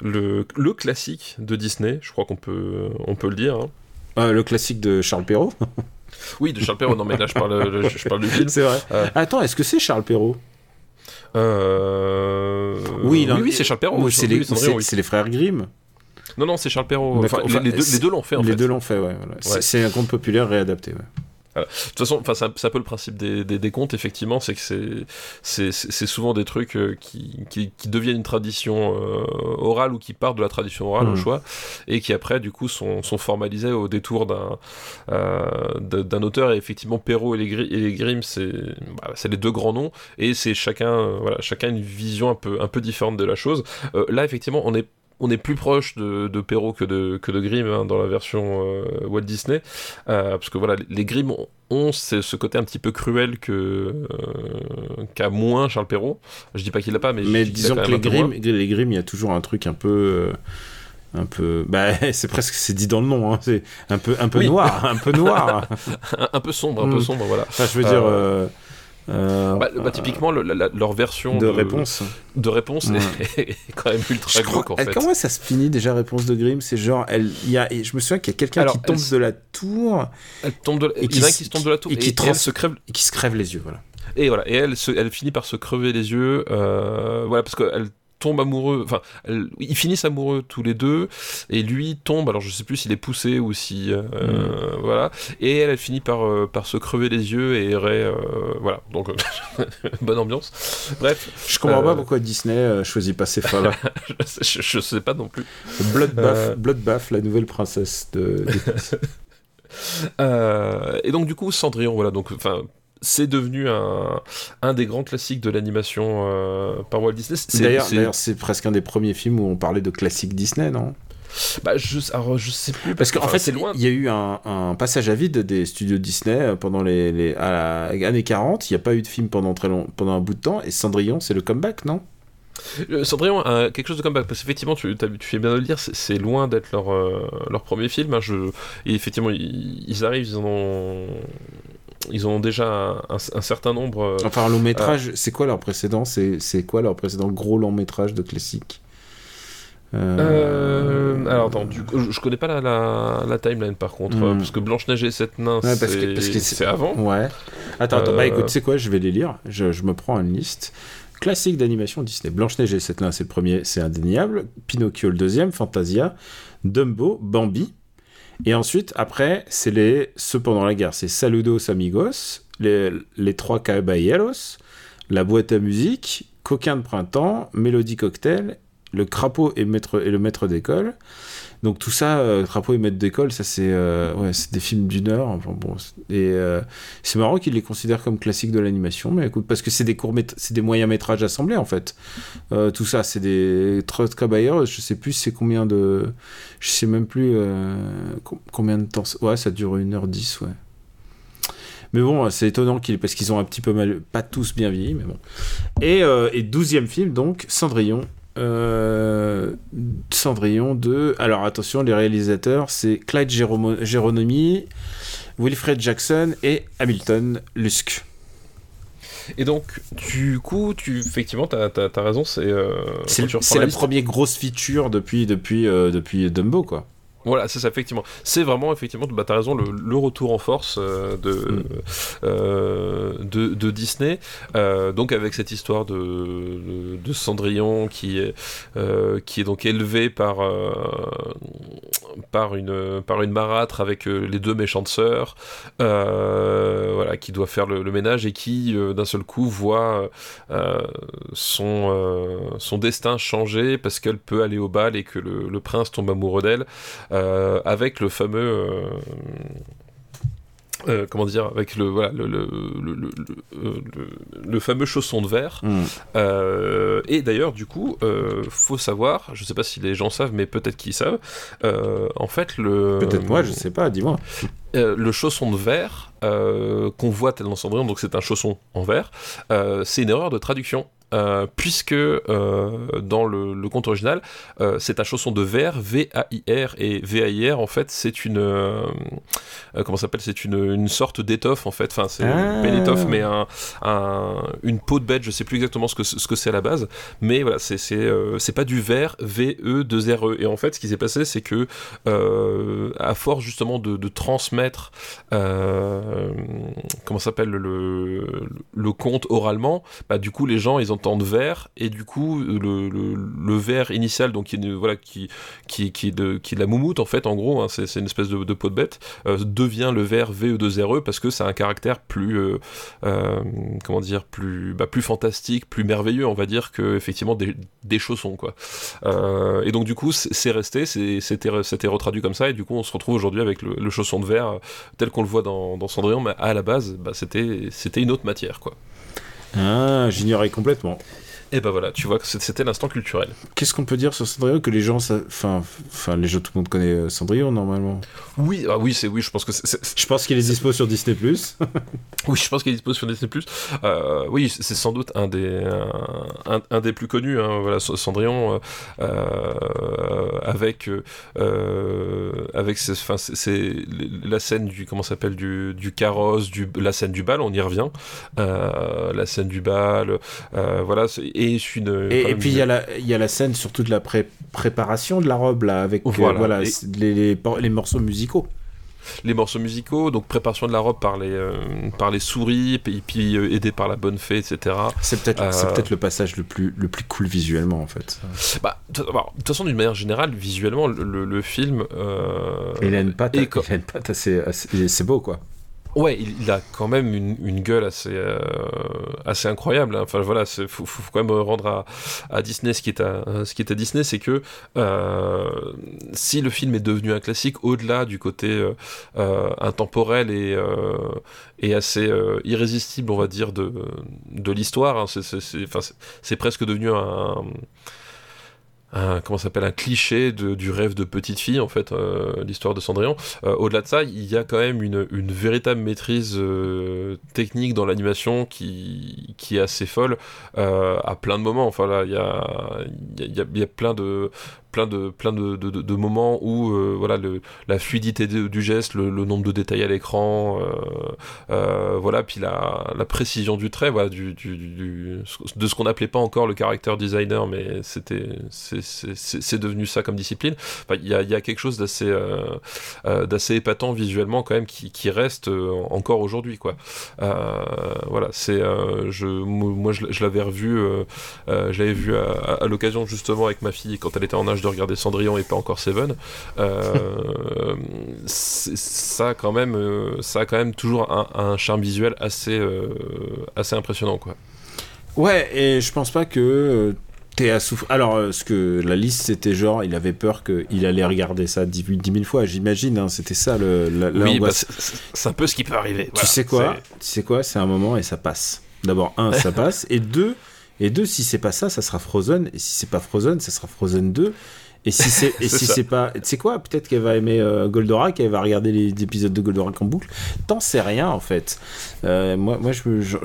le, le classique de Disney, je crois qu'on peut, on peut le dire. hein. Euh, Le classique de Charles Perrault Oui, de Charles Perrault, non mais là je parle, je, je parle du film. C'est vrai. Euh. Attends, est-ce que c'est Charles Perrault? Euh... Oui, oui, non, oui, c'est Charles Perrault. Oui, c'est les, oui. les frères Grimm Non, non, c'est Charles Perrault. Enfin, les- les, deux, les l'ont fait en Les fait. deux l'ont fait, ouais. voilà. Ouais. C'est un conte populaire réadapté. Ouais. De toute façon, c'est un peu le principe des, des, contes, effectivement, c'est que c'est souvent des trucs euh, qui, qui, deviennent une tradition euh, orale ou qui partent de la tradition orale au mmh. choix, et qui après, du coup, sont, sont formalisés au détour d'un euh, d'un auteur. Et effectivement, Perrault et les, et les Grimm, c'est bah, les deux grands noms, et c'est chacun, voilà, chacun une vision un peu, un peu différente de la chose. là, effectivement, on est on est plus proche de, de Perrault que de, que de Grimm hein, dans la version euh, Walt Disney, euh, parce que voilà, les Grimm ont ce côté un petit peu cruel que euh, qu'a moins Charles Perrault. Je dis pas qu'il l'a pas, mais, mais disons que les Grimm, les Grimm, il y a toujours un truc un peu un peu bah c'est presque c'est dit dans le nom hein, c'est un peu un peu noir un peu noir. Un, peu sombre un peu mm. sombre voilà. Enfin, je veux dire euh, bah, bah, typiquement, leur version de, réponse, de réponse est, quand même ultra glauque en fait. Comment ça se finit déjà réponse de Grimm? C'est genre, elle, y a, je me souviens qu'il y a quelqu'un qui tombe de la tour. Elle tombe de, et qui, qui se tombe de la tour et, qui se crève, et qui se crève les yeux, voilà. Et voilà, et elle, elle finit par se crever les yeux, euh, voilà, parce qu'elle tombe amoureux, enfin, ils finissent amoureux tous les deux, et lui tombe, alors je sais plus s'il est poussé ou si, euh, mm. voilà, et elle, elle finit par, euh, par se crever les yeux et errer, euh, voilà, donc bonne ambiance. Bref. Je comprends pas pourquoi Disney choisit pas ces fins-là. je, je, sais pas non plus. Bloodbath, Bloodbath la nouvelle princesse de. et donc du coup Cendrillon, voilà, donc enfin c'est devenu un, un, des grands classiques de l'animation euh, par Walt Disney. D'ailleurs, c'est presque un des premiers films où on parlait de classique Disney, non? Bah, je, alors, je sais plus. Parce qu'en fait, c'est loin. Il y a eu un, un, passage à vide des studios Disney euh, pendant les, les années 40. Il n'y a pas eu de film pendant, très long, pendant un bout de temps. Et Cendrillon, c'est le comeback, non? Euh, Cendrillon a quelque chose de comeback parce qu'effectivement tu, tu, fais bien de le dire c'est loin d'être leur, leur premier film hein. je, et effectivement ils, ils, arrivent ils en ont ils ont déjà un, certain nombre. Euh, enfin, un long métrage, c'est quoi leur précédent? C'est quoi leur précédent gros long métrage de classique? Euh, euh... alors attends, je connais pas la, la, timeline par contre, hmm. parce que Blanche-Neige et Sept Nains, c'est avant. Ouais. Attends, attends, bah écoute, tu sais quoi, je vais les lire, je, je me prends une liste. Classique d'animation Disney. Blanche-Neige et Sept Nains, c'est le premier, c'est indéniable. Pinocchio, le deuxième. Fantasia. Dumbo, Bambi. Et ensuite, après, c'est les ceux pendant la guerre. C'est Saludos Amigos, les, les trois caballeros, la boîte à musique, Coquin de printemps, Mélodie cocktail, le crapaud et le maître d'école. Donc tout ça, euh, Crapaud et Maître d'école, ça c'est euh, des films d'une heure. Enfin, bon, et euh, c'est marrant qu'ils les considèrent comme classiques de l'animation, mais écoute, parce que c'est des courts c'est des moyens métrages assemblés en fait. tout ça, c'est des Trot Caballero, je sais plus c'est combien de, je sais même plus combien de temps. Ouais, ça dure 1h10, ouais. Mais bon, c'est étonnant qu'ils, parce qu'ils ont un petit peu mal, pas tous bien vieilli, mais bon. Et, et 12 film, donc, Cendrillon, euh, Cendrillon de. Alors attention, les réalisateurs, c'est Clyde Geronimi, Wilfred Jackson et Hamilton Lusk. Et donc, du coup, tu, effectivement, tu as, raison, c'est. Euh, c'est la, première grosse feature depuis, depuis, euh, depuis Dumbo, quoi. Voilà, c'est ça, effectivement. C'est vraiment, effectivement, bah, tu as raison, le, retour en force euh, mm. euh, de, de, Disney. Euh, donc, avec cette histoire de, de, Cendrillon qui est, qui est donc élevé par, par, une, par une marâtre avec les deux méchantes sœurs, voilà, qui doit faire le, ménage et qui, d'un seul coup, voit son, son destin changer parce qu'elle peut aller au bal et que le, le prince tombe amoureux d'elle. Euh, avec le fameux. Euh, euh, comment dire, avec le, voilà, le, le, le, fameux chausson de verre. Mm. et d'ailleurs, du coup, faut savoir, je sais pas si les gens savent, mais peut-être qu'ils savent, en fait, le. Peut-être moi, je sais pas, dis-moi. le chausson de verre qu'on voit tel dans Cendrillon, donc c'est un chausson en verre, c'est une erreur de traduction. Euh, puisque euh, dans le, le, conte original, euh, c'est un chausson de verre, V-A-I-R, et V-A-I-R, en fait, c'est une. comment s'appelle C'est une, une, sorte d'étoffe, en fait. Enfin, c'est ah. une étoffe, mais un, un, une peau de bête, je sais plus exactement ce que ce que c'est à la base, mais voilà, c'est c'est pas du verre, V-E-2-R-E. E. Et en fait, ce qui s'est passé, c'est que, à force justement de, de transmettre. comment s'appelle le, le conte oralement, bah, du coup, les gens, ils en représentants de verre et du coup le, le, le verre initial donc qui est voilà qui qui qui de qui est la moumoute en fait en gros hein, c'est une espèce de, de, peau de bête euh, devient le verre VE2RE parce que a un caractère plus euh, euh, comment dire plus bah, plus fantastique plus merveilleux on va dire que effectivement des, des chaussons quoi. Et donc du coup c'est resté c'était c'était retraduit comme ça et du coup on se retrouve aujourd'hui avec le, chausson de verre tel qu'on le voit dans, dans Cendrillon mais à la base bah, c'était c'était une autre matière quoi ah, j'ignorais complètement. Et ben voilà, tu vois que c'était l'instant culturel. Qu'est-ce qu'on peut dire sur Cendrillon que les gens, enfin, enfin, les gens, tout le monde connaît euh, Cendrillon normalement. Oui, ah oui, c'est oui, je pense que c'est. Je pense qu'il est dispo sur Disney+. oui, je pense qu'il est dispo sur Disney+. Euh, oui, c'est sans doute un des un, un, des plus connus. Hein, voilà, Cendrillon euh, avec euh, avec c'est la scène du comment s'appelle du, du carrosse, du la scène du bal, on y revient. Euh, la scène du bal, voilà et une. Et, et puis il y, a la, y a la scène surtout de la pré préparation de la robe là avec voilà, euh, voilà et... les, les, les, morceaux musicaux. Les morceaux musicaux, donc préparation de la robe par les, euh, par les souris, et puis euh, aidé par la bonne fée, etc. C'est peut-être euh... peut le passage le plus, le plus cool visuellement en fait. Bah, de toute façon, d'une manière générale, visuellement, le, le, le film. Euh... Hélène Pat, est... Hélène Pat assez, assez, c'est beau quoi. Ouais, il, a quand même une, gueule assez, euh, incroyable. Hein. Enfin voilà, il faut, quand même rendre à, Disney ce qui est à, ce qui est à Disney, c'est que euh, si le film est devenu un classique, au-delà du côté euh, intemporel et, assez irrésistible, on va dire, de, l'histoire, hein, c'est presque devenu un, comment s'appelle un cliché de, du rêve de petite fille en fait euh, l'histoire de Cendrillon. Euh, au-delà de ça il y a quand même une, une véritable maîtrise euh, technique dans l'animation qui, qui est assez folle à plein de moments. Enfin là il y a, y, a, y a plein de plein de plein de, de, moments où euh, voilà le, la fluidité du geste, le, nombre de détails à l'écran, euh, euh, voilà puis la, la, précision du trait, voilà du, du, de ce qu'on n'appelait pas encore le character designer, mais c'était c'est devenu ça comme discipline. Il y, a, y a quelque chose d'assez d'assez épatant visuellement quand même qui, qui reste encore aujourd'hui quoi. voilà c'est je moi je, l'avais revu je vu à, l'occasion justement avec ma fille quand elle était en de regarder Cendrillon et pas encore Seven, euh, ça quand même, euh, ça a quand même toujours un, un charme visuel assez, euh, assez impressionnant quoi. Ouais, et je pense pas que t'es à souffrir. Alors, ce que la liste, c'était genre, il avait peur qu'il allait regarder ça 10 000 fois, j'imagine. Hein, c'était ça le. La, la oui, bah, c'est un peu ce qui peut arriver. Tu voilà, sais quoi Tu sais quoi C'est un moment et ça passe. D'abord, un, ça passe, et deux. Et deux, si c'est pas ça, ça sera Frozen. Et si c'est pas Frozen, ça sera Frozen 2. Et si c'est et si c'est pas, tu sais quoi, peut-être qu'elle va aimer euh, Goldorak, elle va regarder les, les, épisodes de Goldorak en boucle. T'en sais rien en fait. Euh, moi, moi, je, je,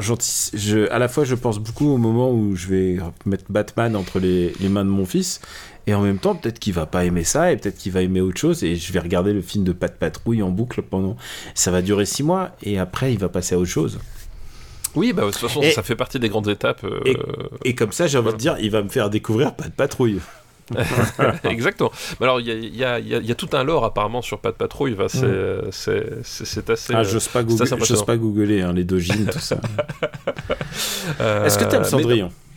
je, à la fois, je pense beaucoup au moment où je vais mettre Batman entre les, les mains de mon fils, et en même temps, peut-être qu'il va pas aimer ça, et peut-être qu'il va aimer autre chose, et je vais regarder le film de Pat Patrouille en boucle pendant. Ça va durer six mois, et après, il va passer à autre chose. Oui, bah, de toute façon, et, ça fait partie des grandes étapes. Euh, et, et, comme ça, j'ai envie voilà. de dire, il va me faire découvrir Pat Patrouille. Exactement. Mais alors, il y, y, y, y a, tout un lore apparemment sur Pat Patrouille. Bah, c'est mm. assez. Ah, j'ose pas, googler, pas googler hein, les dojins, tout ça. euh, Est-ce que t'aimes Cendrillon mais...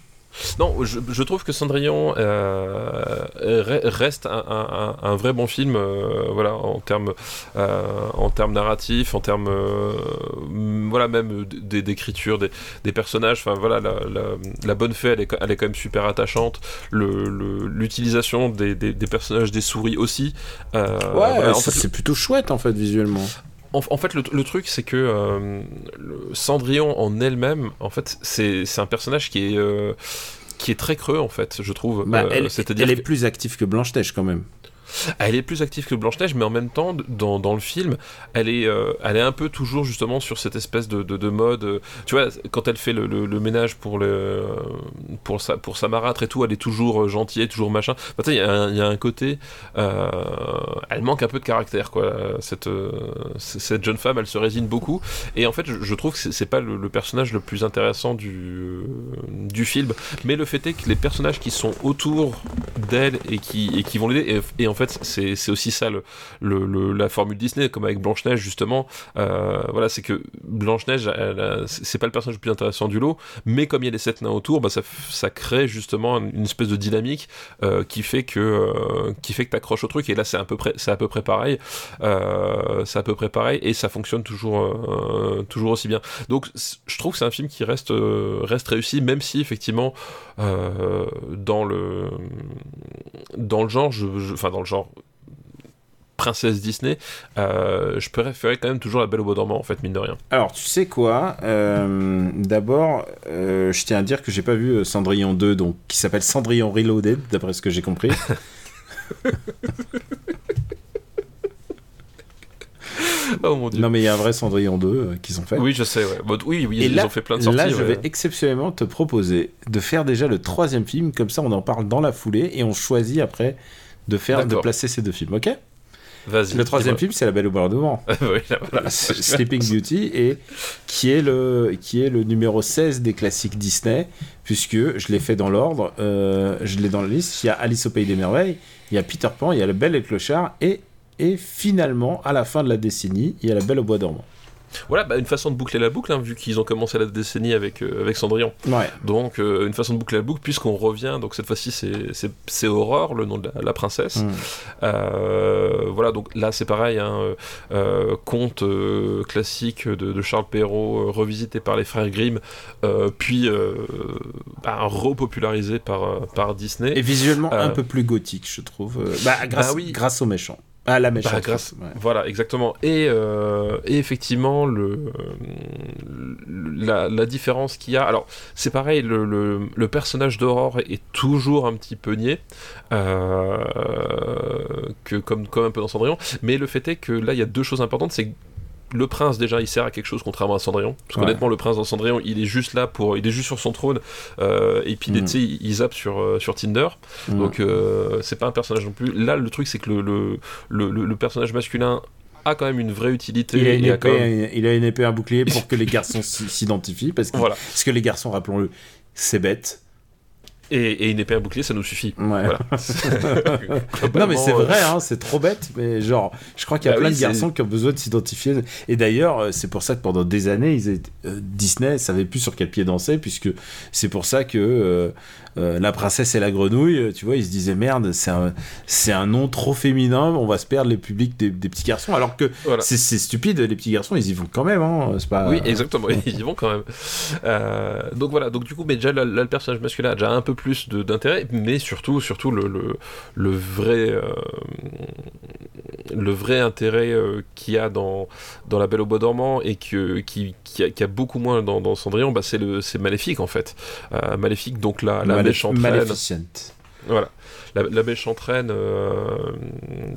Non, je, je, trouve que Cendrillon euh, reste un, un, un, vrai bon film, euh, voilà, en termes, euh, en termes narratifs, en termes, voilà, même d'écriture des, des, personnages. Enfin, voilà, la, la, la, bonne fée, elle est, elle est quand même super attachante. L'utilisation le, des, des, des, personnages des souris aussi. ouais, voilà, c'est plutôt chouette en fait visuellement en, en, fait, le, le truc, c'est que euh, Cendrillon en elle-même, en fait, c'est un personnage qui est, euh, qui est très creux, en fait, je trouve. Bah, euh, elle, elle est plus active que Blanche-Neige, quand même. Elle est plus active que Blanche-Neige, mais en même temps, dans, dans le film, elle est, euh, elle est un peu toujours justement sur cette espèce de, de, de mode. Euh, tu vois, quand elle fait le, le, ménage pour, le, pour, sa, pour sa marâtre et tout, elle est toujours euh, gentille, toujours machin. Il y, a un côté. Elle manque un peu de caractère, quoi. Cette, cette jeune femme, elle se résigne beaucoup. Et en fait, je, trouve que c'est pas le, personnage le plus intéressant du, du film. Mais le fait est que les personnages qui sont autour d'elle et qui, et qui vont l'aider. Et, en fait, c'est aussi ça le, le, la formule Disney, comme avec Blanche-Neige, justement. Euh, voilà, c'est que Blanche-Neige, c'est pas le personnage le plus intéressant du lot, mais comme il y a les sept nains autour, bah, ça, crée justement une espèce de dynamique euh, qui fait que euh, qui fait que t'accroches au truc. Et là, c'est à peu près, c'est à peu près pareil. c'est à peu près pareil et ça fonctionne toujours, toujours aussi bien. Donc, je trouve que c'est un film qui reste, reste réussi, même si effectivement, dans le dans le genre, je, enfin dans le genre princesse Disney, euh, je préférais quand même toujours La Belle au Bois dormant, en fait, mine de rien. Alors, tu sais quoi euh, D'abord, euh, je tiens à dire que j'ai pas vu Cendrillon 2, donc, qui s'appelle Cendrillon Reloaded, d'après ce que j'ai compris. oh mon dieu. Non, mais il y a un vrai Cendrillon 2 qu'ils ont fait. Oui, je sais, ouais. oui, oui, ils ont fait plein de sorties. Et là, je vais exceptionnellement te proposer de faire déjà le troisième film, comme ça on en parle dans la foulée et on choisit après de faire de placer ces deux films, ok? Le troisième film, c'est La Belle au bois dormant. oui, voilà. Sleeping Beauty, et qui est, le, qui est le numéro 16 des classiques Disney, puisque je l'ai fait dans l'ordre, euh, je l'ai dans la liste. Il y a Alice au Pays des Merveilles, il y a Peter Pan, il y a La Belle et le Clochard, et, et finalement, à la fin de la décennie, il y a La Belle au bois dormant. Voilà, bah, une façon de boucler la boucle, hein, vu qu'ils ont commencé la décennie avec, euh, avec Cendrillon. Ouais. Donc, euh, une façon de boucler la boucle, puisqu'on revient, donc cette fois-ci, c'est Aurore, le nom de la, princesse. Mm. Euh, voilà, donc là, c'est pareil, un hein, conte classique de, Charles Perrault, revisité par les frères Grimm, puis bah, repopularisé par, par Disney. Et visuellement un peu plus gothique, je trouve. Bah, grâce, bah grâce aux méchants. Ah, la méchante. Bah, voilà, exactement. Et, euh, et effectivement, le, la, la différence qu'il y a. Alors, c'est pareil, le, le, personnage d'Aurore est toujours un petit peu niais, euh, que, comme, comme un peu dans Cendrillon. Mais le fait est que là, il y a deux choses importantes. C'est le prince déjà il sert à quelque chose contrairement à Cendrillon parce qu'honnêtement le prince dans Cendrillon il est juste là pour il est juste sur son trône euh, et puis mm. il, il zappe sur, euh, sur Tinder mm. donc euh, c'est pas un personnage non plus là le truc c'est que le le, le, le, personnage masculin a quand même une vraie utilité. Il a une, épée, il a une épée, un bouclier pour que les garçons s'identifient, parce que, voilà. parce que les garçons, rappelons-le, c'est bête. Et, une épée à bouclier, ça nous suffit. Ouais. Voilà. non, mais c'est vrai, hein, c'est trop bête. Mais genre, je crois qu'il y a bah plein de garçons qui ont besoin de s'identifier. Et d'ailleurs, euh, c'est pour ça que pendant des années, ils étaient, euh, Disney savait plus sur quel pied danser, puisque c'est pour ça que euh, euh, la princesse et la grenouille, tu vois, ils se disaient merde, c'est un, c'est un nom trop féminin, on va se perdre les publics des, petits garçons. Alors que c'est, stupide, les petits garçons, ils y vont quand même, hein, c'est pas. Oui, exactement, ils y vont quand même. Euh, donc voilà, donc du coup, mais déjà le personnage masculin a déjà un peu plus d'intérêt, mais surtout, surtout le, le, le vrai, euh, le vrai intérêt qu'il y a dans, dans La Belle au Bois dormant et que, qui, qui, a, beaucoup moins dans, dans Cendrillon, bah, c'est, Maléfique en fait. Maléfique, donc la, la Maleficent. Voilà la, la mèche entraîne, euh,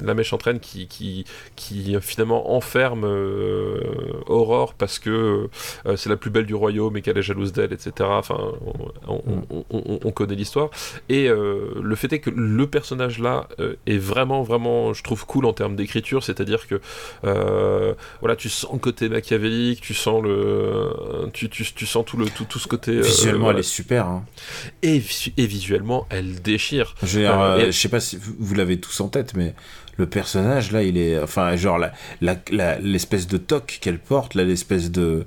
la mèche entraîne qui, qui, qui finalement enferme euh, Aurore parce que euh, c'est la plus belle du royaume et qu'elle est jalouse d'elle, etc. Enfin, on, connaît l'histoire. Et le fait est que le personnage là est vraiment, vraiment, je trouve cool en termes d'écriture, c'est-à-dire que voilà, tu sens le côté machiavélique, tu sens le, tu, tu, tu sens tout le tout, tout ce côté. Visuellement, elle est super. Hein. Et, et, visuellement, elle déchire. Euh, je sais pas si vous l'avez tous en tête, mais le personnage là, il est, enfin, genre l'espèce de toque qu'elle porte, l'espèce de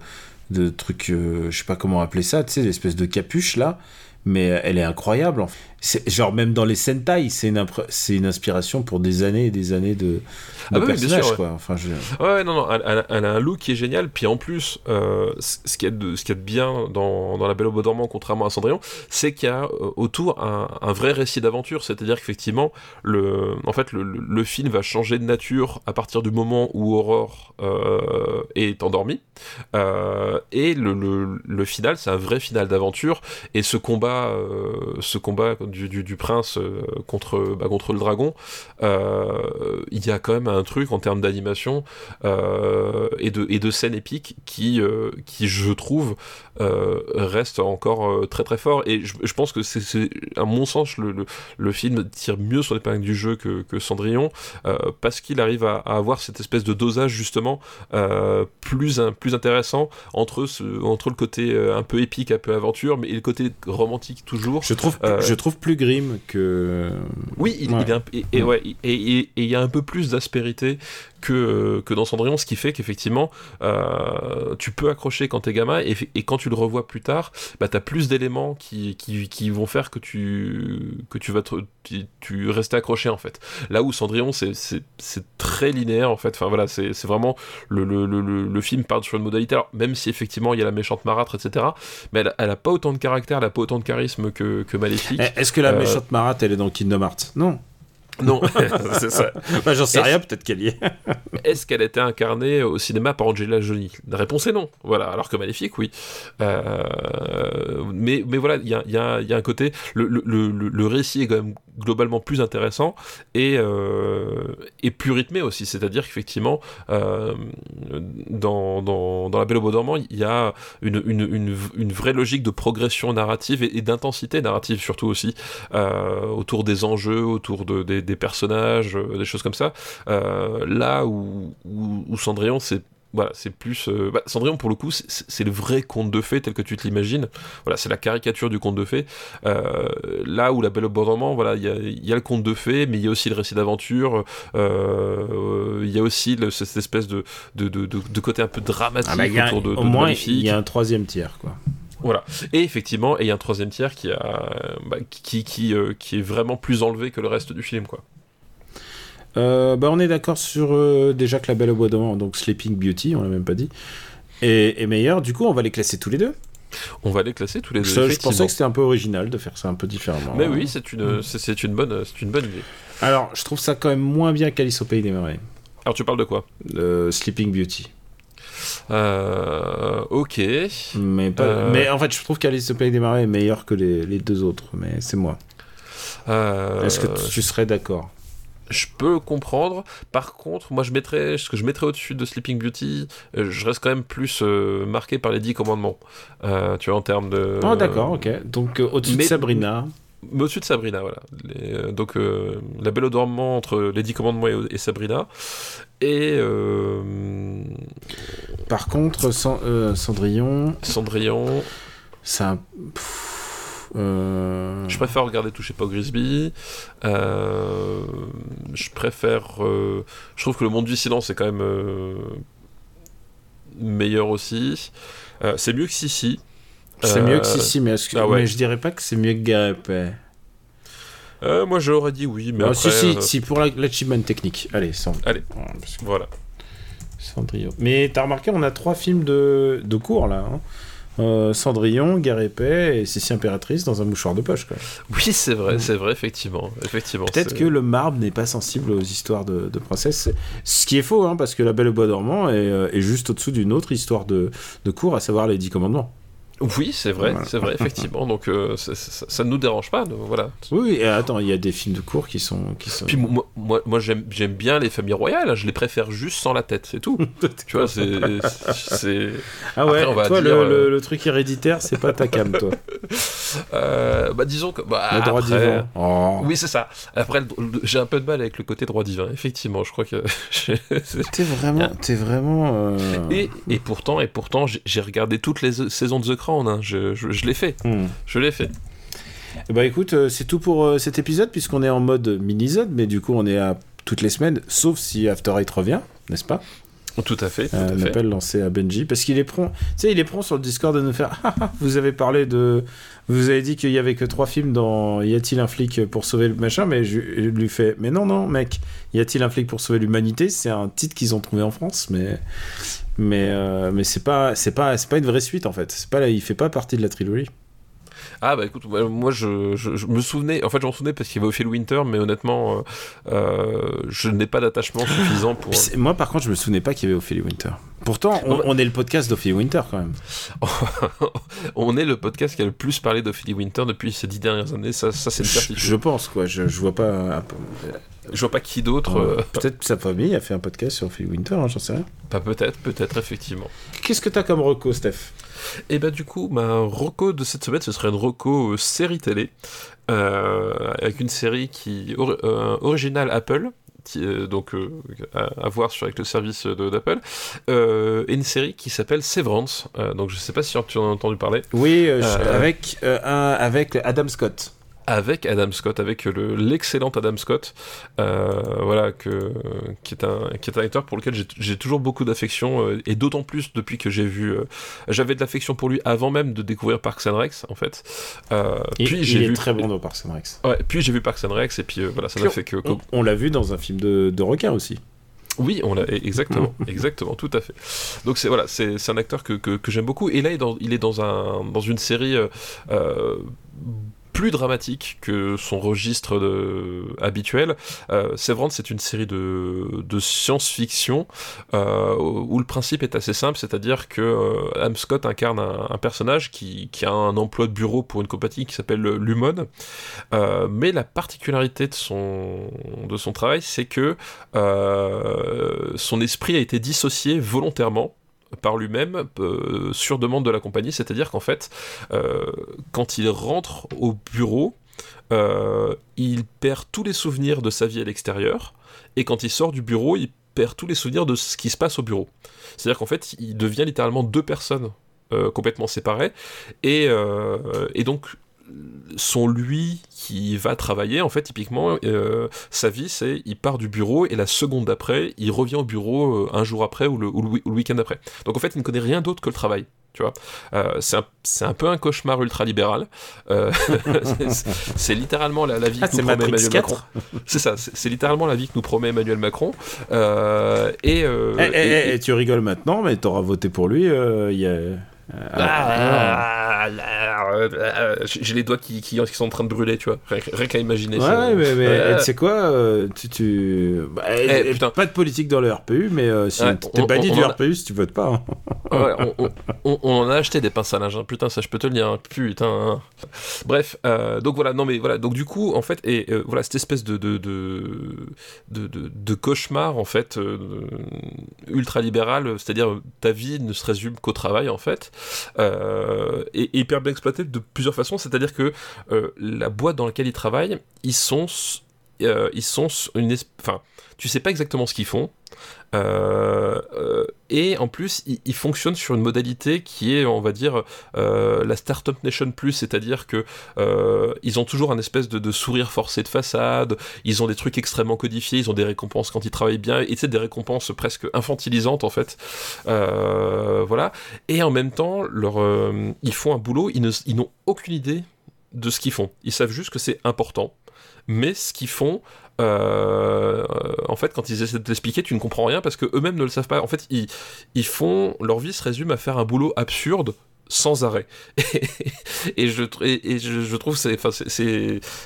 de truc, euh, je sais pas comment appeler ça, tu sais, l'espèce de capuche là, mais elle est incroyable. En fait genre même dans les Sentai, c'est une, c'est une inspiration pour des années et des années de, de ah personnages, quoi. Enfin, Ouais, non, non, elle, a un look qui est génial, puis en plus, euh, ce qui est de, ce qui est bien dans, dans La Belle au Bois dormant, contrairement à Cendrillon, c'est qu'il y a euh, autour un, un, vrai récit d'aventure, c'est-à-dire qu'effectivement, le, en fait, le, le, film va changer de nature à partir du moment où Aurore euh, est endormie, et le, le, final, c'est un vrai final d'aventure, et ce combat, ce combat du, prince euh, contre, bah, contre le dragon, euh, il y a quand même un truc en termes d'animation euh, et, de, et de scènes épiques qui, qui je trouve, reste encore très très fort. Et je, pense que c'est, à mon sens, le, le, film tire mieux sur l'épingle du jeu que, que Cendrillon, parce qu'il arrive à, avoir cette espèce de dosage justement plus, plus intéressant entre, ce, entre le côté un peu épique, un peu aventure, mais le côté romantique toujours. Je trouve, je trouve plus grim que. Oui, il, Ouais. il est un- et, et ouais, et- et- et il y a un peu plus d'aspérité que, que dans Cendrillon, ce qui fait qu'effectivement, euh, tu peux accrocher quand t'es gamin, et, et quand tu le revois plus tard, bah, t'as plus d'éléments qui, qui, qui vont faire que tu, que tu vas te, tu, tu restes accroché en fait. Là où Cendrillon, c'est- très linéaire en fait. Enfin voilà, c'est c'est vraiment le, le, le, film part sur une modalité. Alors, même si effectivement il y a la méchante marâtre, etc., mais elle, elle a pas autant de caractère, elle a pas autant de charisme que, que Maléfique. Eh, Est-ce que la Euh, méchante marate, elle est dans Kingdom Hearts? Non. Non, c'est ça. Bah, J'en sais rien, peut-être qu'elle y est. Est-ce qu'elle était incarnée au cinéma par Angelina Jolie? La réponse est non. Voilà. Alors que Maléfique, oui. Euh, mais, mais voilà, il y a, a- y a un côté. Le, le, le, le récit est quand même globalement plus intéressant et, euh, et plus rythmé aussi. C'est-à-dire qu'effectivement, euh, dans, La Belle au Bois dormant, il y a une, une, une, vraie logique de progression narrative et, d'intensité narrative surtout aussi euh, autour des enjeux, autour de, des, personnages, des choses comme ça. Là où, où, où Cendrillon, c'est voilà, c'est plus. euh, bah, Cendrillon, pour le coup, c'est- le vrai conte de fées tel que tu te l'imagines. Voilà, c'est la caricature du conte de fées. Euh, là où La Belle au Bois dormant, voilà, il y a, il y a le conte de fées, mais il y a aussi le récit d'aventure. euh, Il y a aussi le- cette espèce de, de, de, de- de côté un peu dramatique Ah bah, a- autour de, de, au moins, il y a un troisième tiers, quoi. Voilà. Et effectivement, il y a un troisième tiers qui, a, bah, qui, qui, euh, qui est vraiment plus enlevé que le reste du film, quoi. Euh, bah, on est d'accord sur euh, déjà que La Belle au Bois dormant, donc Sleeping Beauty, on l'a même pas dit, est, meilleur. Du coup, on va les classer tous les deux. On va les classer tous les deux. Ça, je pensais que c'était un peu original de faire ça un peu différemment. Mais oui, c'est une, c'est, c'est une bonne, c'est une bonne idée. Alors, je trouve ça quand même moins bien qu'Alice au Pays des Merveilles. Alors tu parles de quoi? Euh, Sleeping Beauty. euh, Ok. Mais, pas- Euh. mais en fait, je trouve qu'Alice au Pays des Merveilles est meilleur que les, les deux autres. Mais c'est moi. Euh, Est-ce que tu- tu serais d'accord? Je peux comprendre. Par contre, moi, je mettrais, ce que je mettrais au-dessus de Sleeping Beauty, euh, je reste quand même plus euh, marqué par les dix commandements. Euh, tu vois, en termes de. Oh, d'accord, ok. Donc, euh, au-dessus de Sabrina. Mais au-dessus de Sabrina, voilà. Les- donc, La Belle au dormant entre les dix commandements et, et Sabrina. Et Par contre, euh, Cendrillon, Cendrillon. ça. pff, euh, Je préfère regarder Touchez pas au Grisby. Euh, je préfère. euh, je trouve que le monde du silence est quand même meilleur aussi. C'est mieux que Sissi. C'est mieux que Sissi, mais, que- ah ouais. mais je dirais pas que c'est mieux que. Euh, moi j'aurais dit oui, mais Ah, après, si, si, si, pour la- l'achievement technique. Allez, Cend- Allez. Ouais, parce que- voilà. Cendrillon. Mais t'as remarqué, on a trois films de, de cours là. hein. Euh, Cendrillon, Guerre épais et Sissi impératrice dans un mouchoir de poche. quoi. Oui, c'est vrai, c'est vrai, effectivement. effectivement Peut-être que le marbre n'est pas sensible aux histoires de, de princesse. Ce qui est faux, hein, parce que La Belle au Bois dormant est, euh, est juste au-dessous d'une autre histoire de, de cours, à savoir les Dix Commandements. Oui, c'est vrai, Voilà. c'est vrai, effectivement. Donc euh, ça ne nous dérange pas, donc, voilà. Oui, et attends, il y a des films de cours qui sont. Qui sont... Puis moi, moi, moi, j'aime j'aime bien les familles royales, hein, je les préfère juste sans la tête, c'est tout. tu vois, c'est. c'est- ah ouais, Après, on va toi, dire, le, euh, le- le truc héréditaire, c'est pas ta cam, toi. Euh, bah disons que. Bah, le droit après- divin. Oh. Oui, c'est ça. Après, j'ai un peu de mal avec le côté droit divin, effectivement. Je crois que. T'es vraiment. T'es vraiment euh, et, et pourtant, et pourtant, j'ai j'ai regardé toutes les saisons de The Crown. Hein. Je, je, je l'ai fait. hmm. Je l'ai fait. Ben écoute, euh, c'est tout pour euh, cet épisode, puisqu'on est en mode mini-zone, mais du coup, on est à toutes les semaines, sauf si After Eight revient, n'est-ce pas? Tout à fait. Tout Euh, à Un fait. appel lancé à Benji, parce qu'il est prompt. Tu sais, il est prompt sur le Discord de nous faire. Ah, vous avez parlé de. Vous avez dit qu'il y avait que trois films dans Y a-t-il un flic pour sauver le machin Mais je, je lui fais. Mais non, non, mec. Y a-t-il un flic pour sauver l'humanité? C'est un titre qu'ils ont trouvé en France, mais. Mais, euh, mais c'est pas, c'est pas, c'est pas une vraie suite en fait. C'est pas, là, il fait pas partie de la trilogie. Ah bah écoute, moi je, je, je me souvenais, en fait j'en souvenais parce qu'il y avait Ophélie Winter, mais honnêtement, euh, euh, je n'ai pas d'attachement suffisant pour... Moi, par contre, je me souvenais pas qu'il y avait Ophélie Winter. Pourtant, on, est le podcast d'Ophélie Winter quand même. On est le podcast qui a le plus parlé d'Ophélie Winter depuis ces dix dernières années, ça, ça c'est une Je, certitude. je pense quoi. Je, je vois pas. Je vois pas qui d'autre, euh, Peut-être que sa famille a fait un podcast sur Ophélie Winter. hein, J'en sais rien. pas peut-être, peut-être effectivement. Qu'est-ce que t'as comme reco, Steph? Et bah du coup, ma reco de cette semaine, ce serait une reco euh, série télé, euh, avec une série qui ori- euh, originale Apple, qui, donc euh, à, à voir sur, avec le service d'Apple, euh, et une série qui s'appelle Severance. Euh, donc je sais pas si tu en as entendu parler. Oui, avec, un- avec Adam Scott. Avec Adam Scott, avec l'excellent Adam Scott, euh, voilà, que, qui, est un, qui est un acteur pour lequel j'ai toujours beaucoup d'affection, euh, et d'autant plus depuis que j'ai vu. Euh, j'avais de l'affection pour lui avant même de découvrir Parks and Rex, en fait. puis j'ai vu très bon dans Parks and Rex. Ouais, puis j'ai vu Parks and Rex, et puis voilà, ça m'a fait que. On, l'a vu dans un film de, de requin aussi. Oui, on l'a exactement, exactement, tout à fait. Donc c'est voilà, c'est un acteur que, que, que j'aime beaucoup. Et là, il est dans, il est dans un dans une série euh, plus dramatique que son registre de... habituel. Euh, Severance, c'est une série de, science-fiction euh, où le principe est assez simple, c'est-à-dire que euh, Adam Scott incarne un, personnage qui, a un emploi de bureau pour une compagnie qui s'appelle Lumon, euh, mais la particularité de son, de son travail, c'est que euh, son esprit a été dissocié volontairement par lui-même euh, sur demande de la compagnie, c'est-à-dire qu'en fait, euh, quand il rentre au bureau, euh, il perd tous les souvenirs de sa vie à l'extérieur, et quand il sort du bureau, il perd tous les souvenirs de ce qui se passe au bureau. C'est-à-dire qu'en fait, il devient littéralement deux personnes complètement séparées, et, et donc son lui qui va travailler, en fait, typiquement, euh, sa vie, c'est il part du bureau et la seconde d'après, il revient au bureau euh, un jour après ou le, week-end après. Donc en fait, il ne connaît rien d'autre que le travail. Tu vois, euh, c'est un, peu un cauchemar ultra-libéral. c'est littéralement la, vie ah, que nous promet Emmanuel Macron. C'est ça, c'est littéralement la vie que nous promet Emmanuel Macron. et, et, tu rigoles maintenant, mais tu auras voté pour lui. Il y a ah, j'ai les doigts qui, qui, sont en train de brûler, tu vois. Rien, qu'à imaginer ouais, ça. mais, mais tu sais quoi euh, tu, tu... Bah, eh, Pas de politique dans le RPU, mais euh, si t'es banni du RPU si tu votes pas. Hein. ouais, on, on, a acheté des pinces à linge, hein. putain, ça je peux te le dire. Hein. Putain. Bref, euh, donc voilà, non mais voilà, donc du coup, en fait, et voilà, cette espèce de, de, de, de, de cauchemar, en fait, ultra-libéral, c'est-à-dire ta vie ne se résume qu'au travail, en fait. Euh, et, hyper bien exploité de plusieurs façons, c'est-à-dire que euh, la boîte dans laquelle ils travaillent, ils sont, euh, ils sont une, enfin, tu sais pas exactement ce qu'ils font. Euh, euh, et en plus, il, fonctionne sur une modalité qui est, on va dire, euh, la Startup Nation Plus, c'est-à-dire que ils ont toujours un espèce de, sourire forcé de façade, ils ont des trucs extrêmement codifiés, ils ont des récompenses quand ils travaillent bien, et des récompenses presque infantilisantes en fait. voilà. Et en même temps, leur, ils font un boulot, ils n'ont aucune idée de ce qu'ils font. Ils savent juste que c'est important mais ce qu'ils font, euh, en fait, quand ils essaient de t'expliquer, tu ne comprends rien parce que eux-mêmes ne le savent pas. En fait, ils, font leur vie se résume à faire un boulot absurde sans arrêt. et, je, trouve c'est,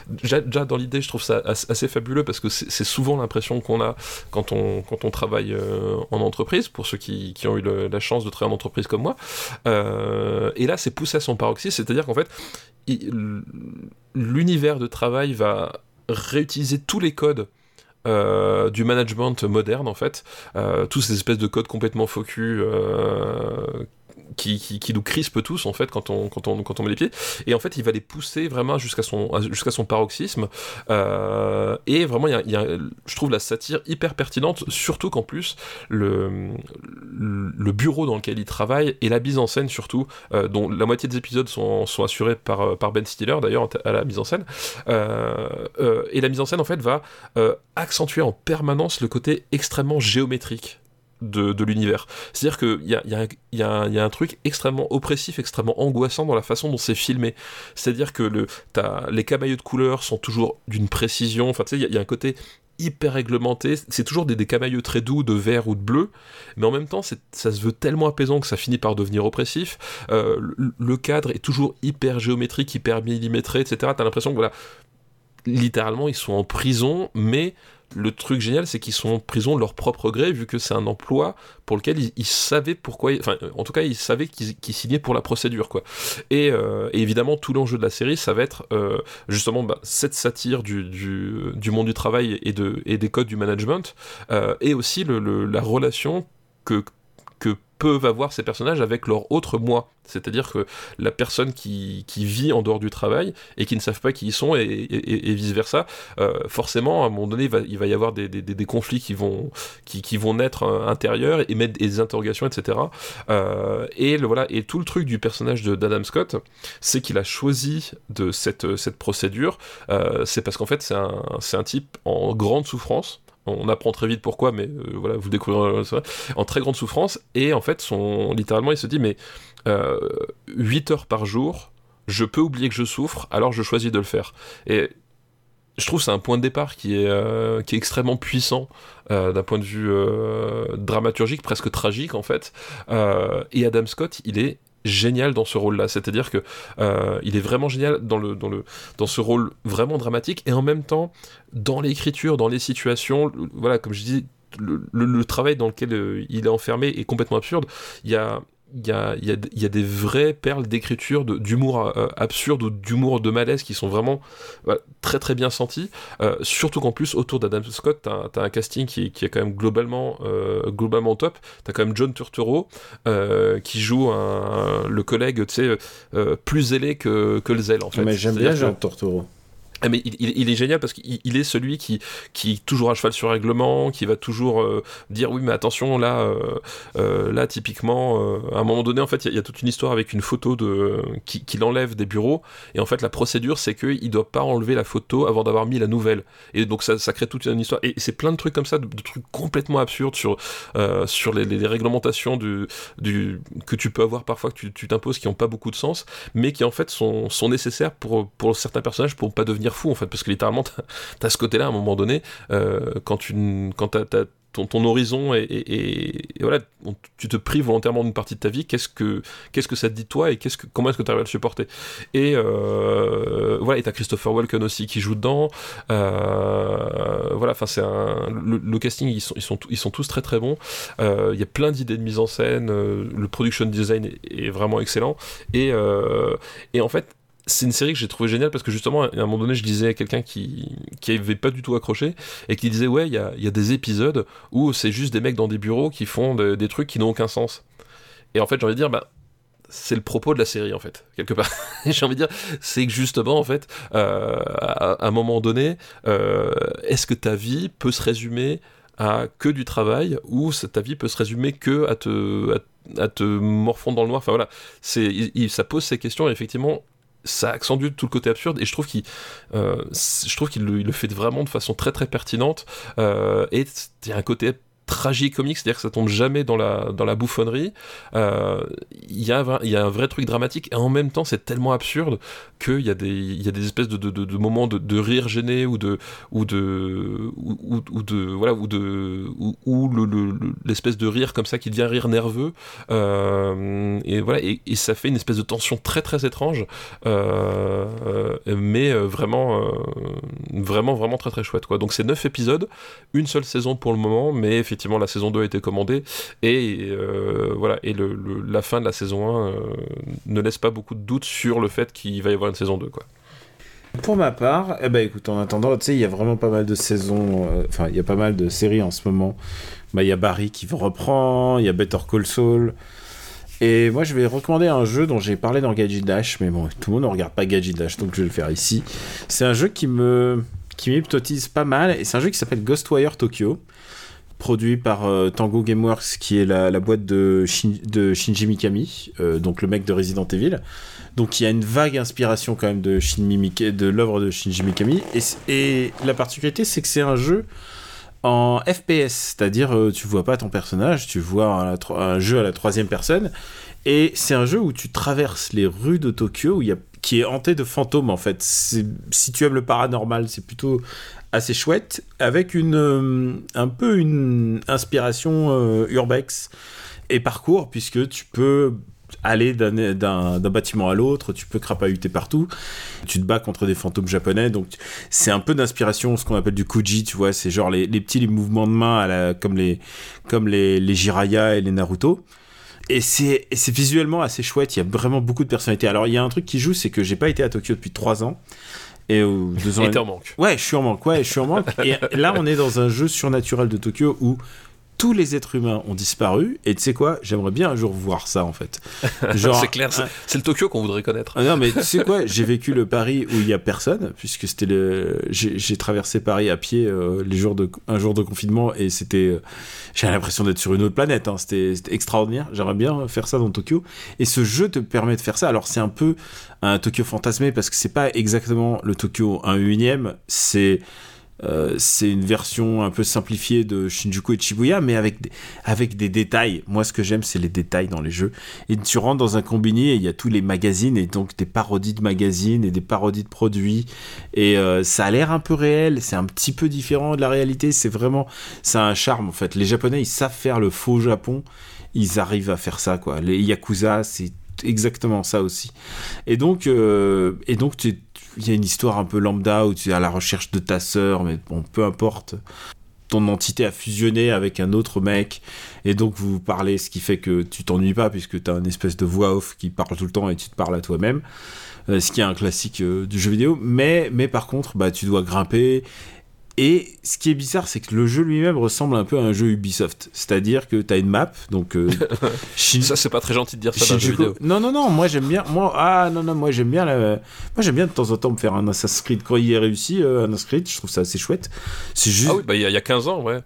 déjà dans l'idée, je trouve ça assez fabuleux parce que c'est, souvent l'impression qu'on a quand on, travaille euh, en entreprise, pour ceux qui, qui ont eu la chance de travailler en entreprise comme moi. Euh, et là, c'est poussé à son paroxysme, c'est-à-dire qu'en fait, l'univers de travail va réutiliser tous les codes euh, du management moderne en fait, euh, tous ces espèces de codes complètement focus euh, qui, nous crispe tous en fait quand on, met les pieds. Et en fait il va les pousser vraiment jusqu'à son, paroxysme. Euh, et vraiment y, a, je trouve la satire hyper pertinente surtout qu'en plus le, bureau dans lequel il travaille et la mise en scène surtout euh, dont la moitié des épisodes sont, assurés par, par Ben Stiller d'ailleurs à la mise en scène euh, et la mise en scène en fait va accentuer en permanence le côté extrêmement géométrique de, l'univers. C'est-à-dire qu'il y a, y, a, un truc extrêmement oppressif, extrêmement angoissant dans la façon dont c'est filmé. C'est-à-dire que le, les camailleux de couleurs sont toujours d'une précision. Enfin, tu sais, il y, a un côté hyper réglementé. C'est toujours des, des très doux de vert ou de bleu, mais en même temps, ça se veut tellement apaisant que ça finit par devenir oppressif. Euh, le, cadre est toujours hyper géométrique, hyper millimétré, etc. T'as l'impression que voilà, littéralement, ils sont en prison, mais le truc génial, c'est qu'ils sont en prison de leur propre gré, vu que c'est un emploi pour lequel ils, savaient pourquoi, enfin, en tout cas, ils savaient qu'ils signaient pour la procédure, quoi. Et, euh, évidemment, tout l'enjeu de la série, ça va être euh, justement bah, cette satire du, monde du travail et, de, et des codes du management, euh, et aussi la relation que que peuvent avoir ces personnages avec leur autre moi. C'est-à-dire que la personne qui, qui, vit en dehors du travail et qui ne savent pas qui ils sont et, vice-versa, euh, forcément, à un moment donné, il va, y avoir des, des, des, conflits qui vont, qui, qui vont naître euh, intérieurs et mettre des interrogations, etc. Euh, et, le, voilà, et tout le truc du personnage d'Adam Scott, c'est qu'il a choisi de cette, cette procédure. C'est parce qu'en fait, c'est un, un type en grande souffrance on apprend très vite pourquoi, mais euh, voilà, vous découvrirez en très grande souffrance. Et en fait, littéralement, il se dit, mais euh, 8 heures par jour, je peux oublier que je souffre, alors je choisis de le faire. Et je trouve c'est un point de départ qui est, euh, qui est extrêmement puissant euh, d'un point de vue dramaturgique, presque tragique en fait. et Adam Scott, il est génial dans ce rôle-là. C'est-à-dire que euh, il est vraiment génial dans le, dans le dans ce rôle vraiment dramatique et en même temps dans l'écriture, dans les situations. Voilà, comme je dis, le, le, travail dans lequel euh, il est enfermé est complètement absurde. Il y a il y a, y, a, y a, des vraies perles d'écriture, d'humour euh, absurde ou d'humour de malaise qui sont vraiment très très bien sentis. Euh, surtout qu'en plus, autour d'Adam Scott, t'as as un casting qui, qui, est quand même globalement, euh, globalement top. T'as quand même John Turturro qui joue un, le collègue plus zélé que, que le zèle en fait. Mais j'aime bien John Turturro. Ah, mais il, est génial parce qu'il est celui qui, qui toujours à cheval sur règlement, qui va toujours euh, dire oui mais attention là, euh, euh, là typiquement, à un moment donné en fait il y, a toute une histoire avec une photo de qu'il qui enlève des bureaux. Et en fait la procédure c'est qu'il doit pas enlever la photo avant d'avoir mis la nouvelle. Et donc ça, crée toute une histoire. Et c'est plein de trucs comme ça, de, trucs complètement absurdes sur, sur les, réglementations du, du, que tu peux avoir parfois que tu t'imposes qui ont pas beaucoup de sens mais qui en fait sont, sont nécessaires pour, pour certains personnages pour pas devenir fou en fait, parce que littéralement, t'as as ce côté-là à un moment donné, euh, quand tu quand t'as ton, ton, horizon et, voilà, tu te prives volontairement d'une partie de ta vie, qu'est-ce que, qu'est-ce que ça te dit toi et qu'est-ce que, comment est-ce que tu arrives à le supporter? Et euh, voilà, et t'as Christopher Walken aussi qui joue dedans. Euh, voilà, enfin c'est un, le, casting ils sont, ils sont, ils sont tous très très bons. Il y a plein d'idées de mise en scène, le production design est, est vraiment excellent et, et en fait c'est une série que j'ai trouvé géniale parce que justement, à un moment donné, je disais à quelqu'un qui, qui avait pas du tout accroché et qui disait Ouais, il y a, y a, des épisodes où c'est juste des mecs dans des bureaux qui font des trucs qui n'ont aucun sens. Et en fait, j'ai envie de dire, bah, c'est le propos de la série en fait quelque part. J'ai envie de dire c'est que justement en fait euh, à, un moment donné euh, est-ce que ta vie peut se résumer à que du travail ou ta vie peut se résumer que à te à, te morfondre dans le noir? Enfin voilà. C'est ça pose ces questions et effectivement ça accentue tout le côté absurde et je trouve qu'il euh, je trouve qu'il le, le, fait vraiment de façon très très pertinente. Euh, et il un côté tragicomique, c'est-à-dire que ça tombe jamais dans la, dans la bouffonnerie. Euh, il y, a, y a un vrai truc dramatique et en même temps c'est tellement absurde qu'il y, a des, y a des espèces de, de, moments de, rire gêné ou de ou de ou, ou de voilà ou de ou, l'espèce de rire comme ça qui devient rire nerveux. Euh, et voilà et, ça fait une espèce de tension très très étrange. Euh, mais vraiment vraiment vraiment très très chouette quoi. Donc c'est neuf épisodes une seule saison pour le moment mais effectivement la saison 2 a été commandée et euh, voilà et la fin de la saison 1 euh, ne laisse pas beaucoup de doutes sur le fait qu'il va y avoir une saison 2 quoi. Pour ma part, eh ben écoute, en attendant, tu sais, il y a vraiment pas mal de saisons, euh, enfin, il y a pas mal de séries en ce moment. Bah, il y a Barry qui reprend, il y a Better Call Saul. Et moi, je vais recommander un jeu dont j'ai parlé dans Gadget Dash, mais bon, tout le monde ne regarde pas Gadget Dash, donc je vais le faire ici. C'est un jeu qui me qui m'hypnotise pas mal, et c'est un jeu qui s'appelle Ghostwire Tokyo produit par euh, Tango Gameworks, qui est la, boîte de, Shinji Mikami, euh, donc le mec de Resident Evil. Donc il y a une vague inspiration quand même de, de l'œuvre de Shinji Mikami. Et, la particularité, c'est que c'est un jeu en FPS, c'est-à-dire euh, tu vois pas ton personnage, tu vois un, jeu à la troisième personne. Et c'est un jeu où tu traverses les rues de Tokyo, où y a, qui est hanté de fantômes en fait. Si tu aimes le paranormal, c'est plutôt assez chouette, avec une, euh, un peu une inspiration euh, urbex et parcours, puisque tu peux aller d'un bâtiment à l'autre, tu peux crapahuter partout, tu te bats contre des fantômes japonais, donc c'est un peu d'inspiration, ce qu'on appelle du Kuji, tu vois, c'est genre les, petits les mouvements de main comme, les, comme les, les Jiraya et les Naruto. Et c'est visuellement assez chouette, il y a vraiment beaucoup de personnalités. Alors il y a un truc qui joue, c'est que j'ai pas été à Tokyo depuis trois ans. Et deux ans. en manque. Ouais, je suis en manque. Ouais, je suis en manque. et là, on est dans un jeu surnaturel de Tokyo où tous les êtres humains ont disparu et tu sais quoi j'aimerais bien un jour voir ça en fait. C'est clair c'est le Tokyo qu'on voudrait connaître. Ah non mais tu sais quoi j'ai vécu le Paris où il y a personne puisque c'était le j'ai traversé Paris à pied euh, les jours de un jour de confinement et c'était euh, j'ai l'impression d'être sur une autre planète hein. c'était extraordinaire. J'aimerais bien faire ça dans Tokyo. Et ce jeu te permet de faire ça. Alors c'est un peu un Tokyo fantasmé parce que c'est pas exactement le Tokyo 1 unième c'est euh, c'est une version un peu simplifiée de Shinjuku et Shibuya, mais avec des, avec des détails. Moi, ce que j'aime, c'est les détails dans les jeux. Et tu rentres dans un combiné et il y a tous les magazines et donc des parodies de magazines et des parodies de produits. Et euh, ça a l'air un peu réel. C'est un petit peu différent de la réalité. C'est vraiment, c'est un charme en fait. Les Japonais, ils savent faire le faux Japon. Ils arrivent à faire ça quoi. Les Yakuza, c'est exactement ça aussi. Et donc, euh, et donc il y a une histoire un peu lambda où tu es à la recherche de ta sœur, mais bon, peu importe. Ton entité a fusionné avec un autre mec, et donc vous parlez, ce qui fait que tu t'ennuies pas, puisque tu as une espèce de voix off qui parle tout le temps et tu te parles à toi-même. Euh, ce qui est un classique euh, du jeu vidéo. Mais, mais par contre, bah, tu dois grimper et ce qui est bizarre, c'est que le jeu lui-même ressemble un peu à un jeu Ubisoft. C'est-à-dire que tu as une map, donc. Euh, ça, c'est pas très gentil de dire ça dans un jeu vidéo. Non, non, non, moi j'aime bien. Moi, ah, non, non, moi j'aime bien. La... Moi j'aime bien de temps en temps me faire un Assassin's Creed. Quand il est réussi, euh, un Assassin's Creed, je trouve ça assez chouette. C'est juste. Ah oui, bah il y, y, a 15 ans, ouais.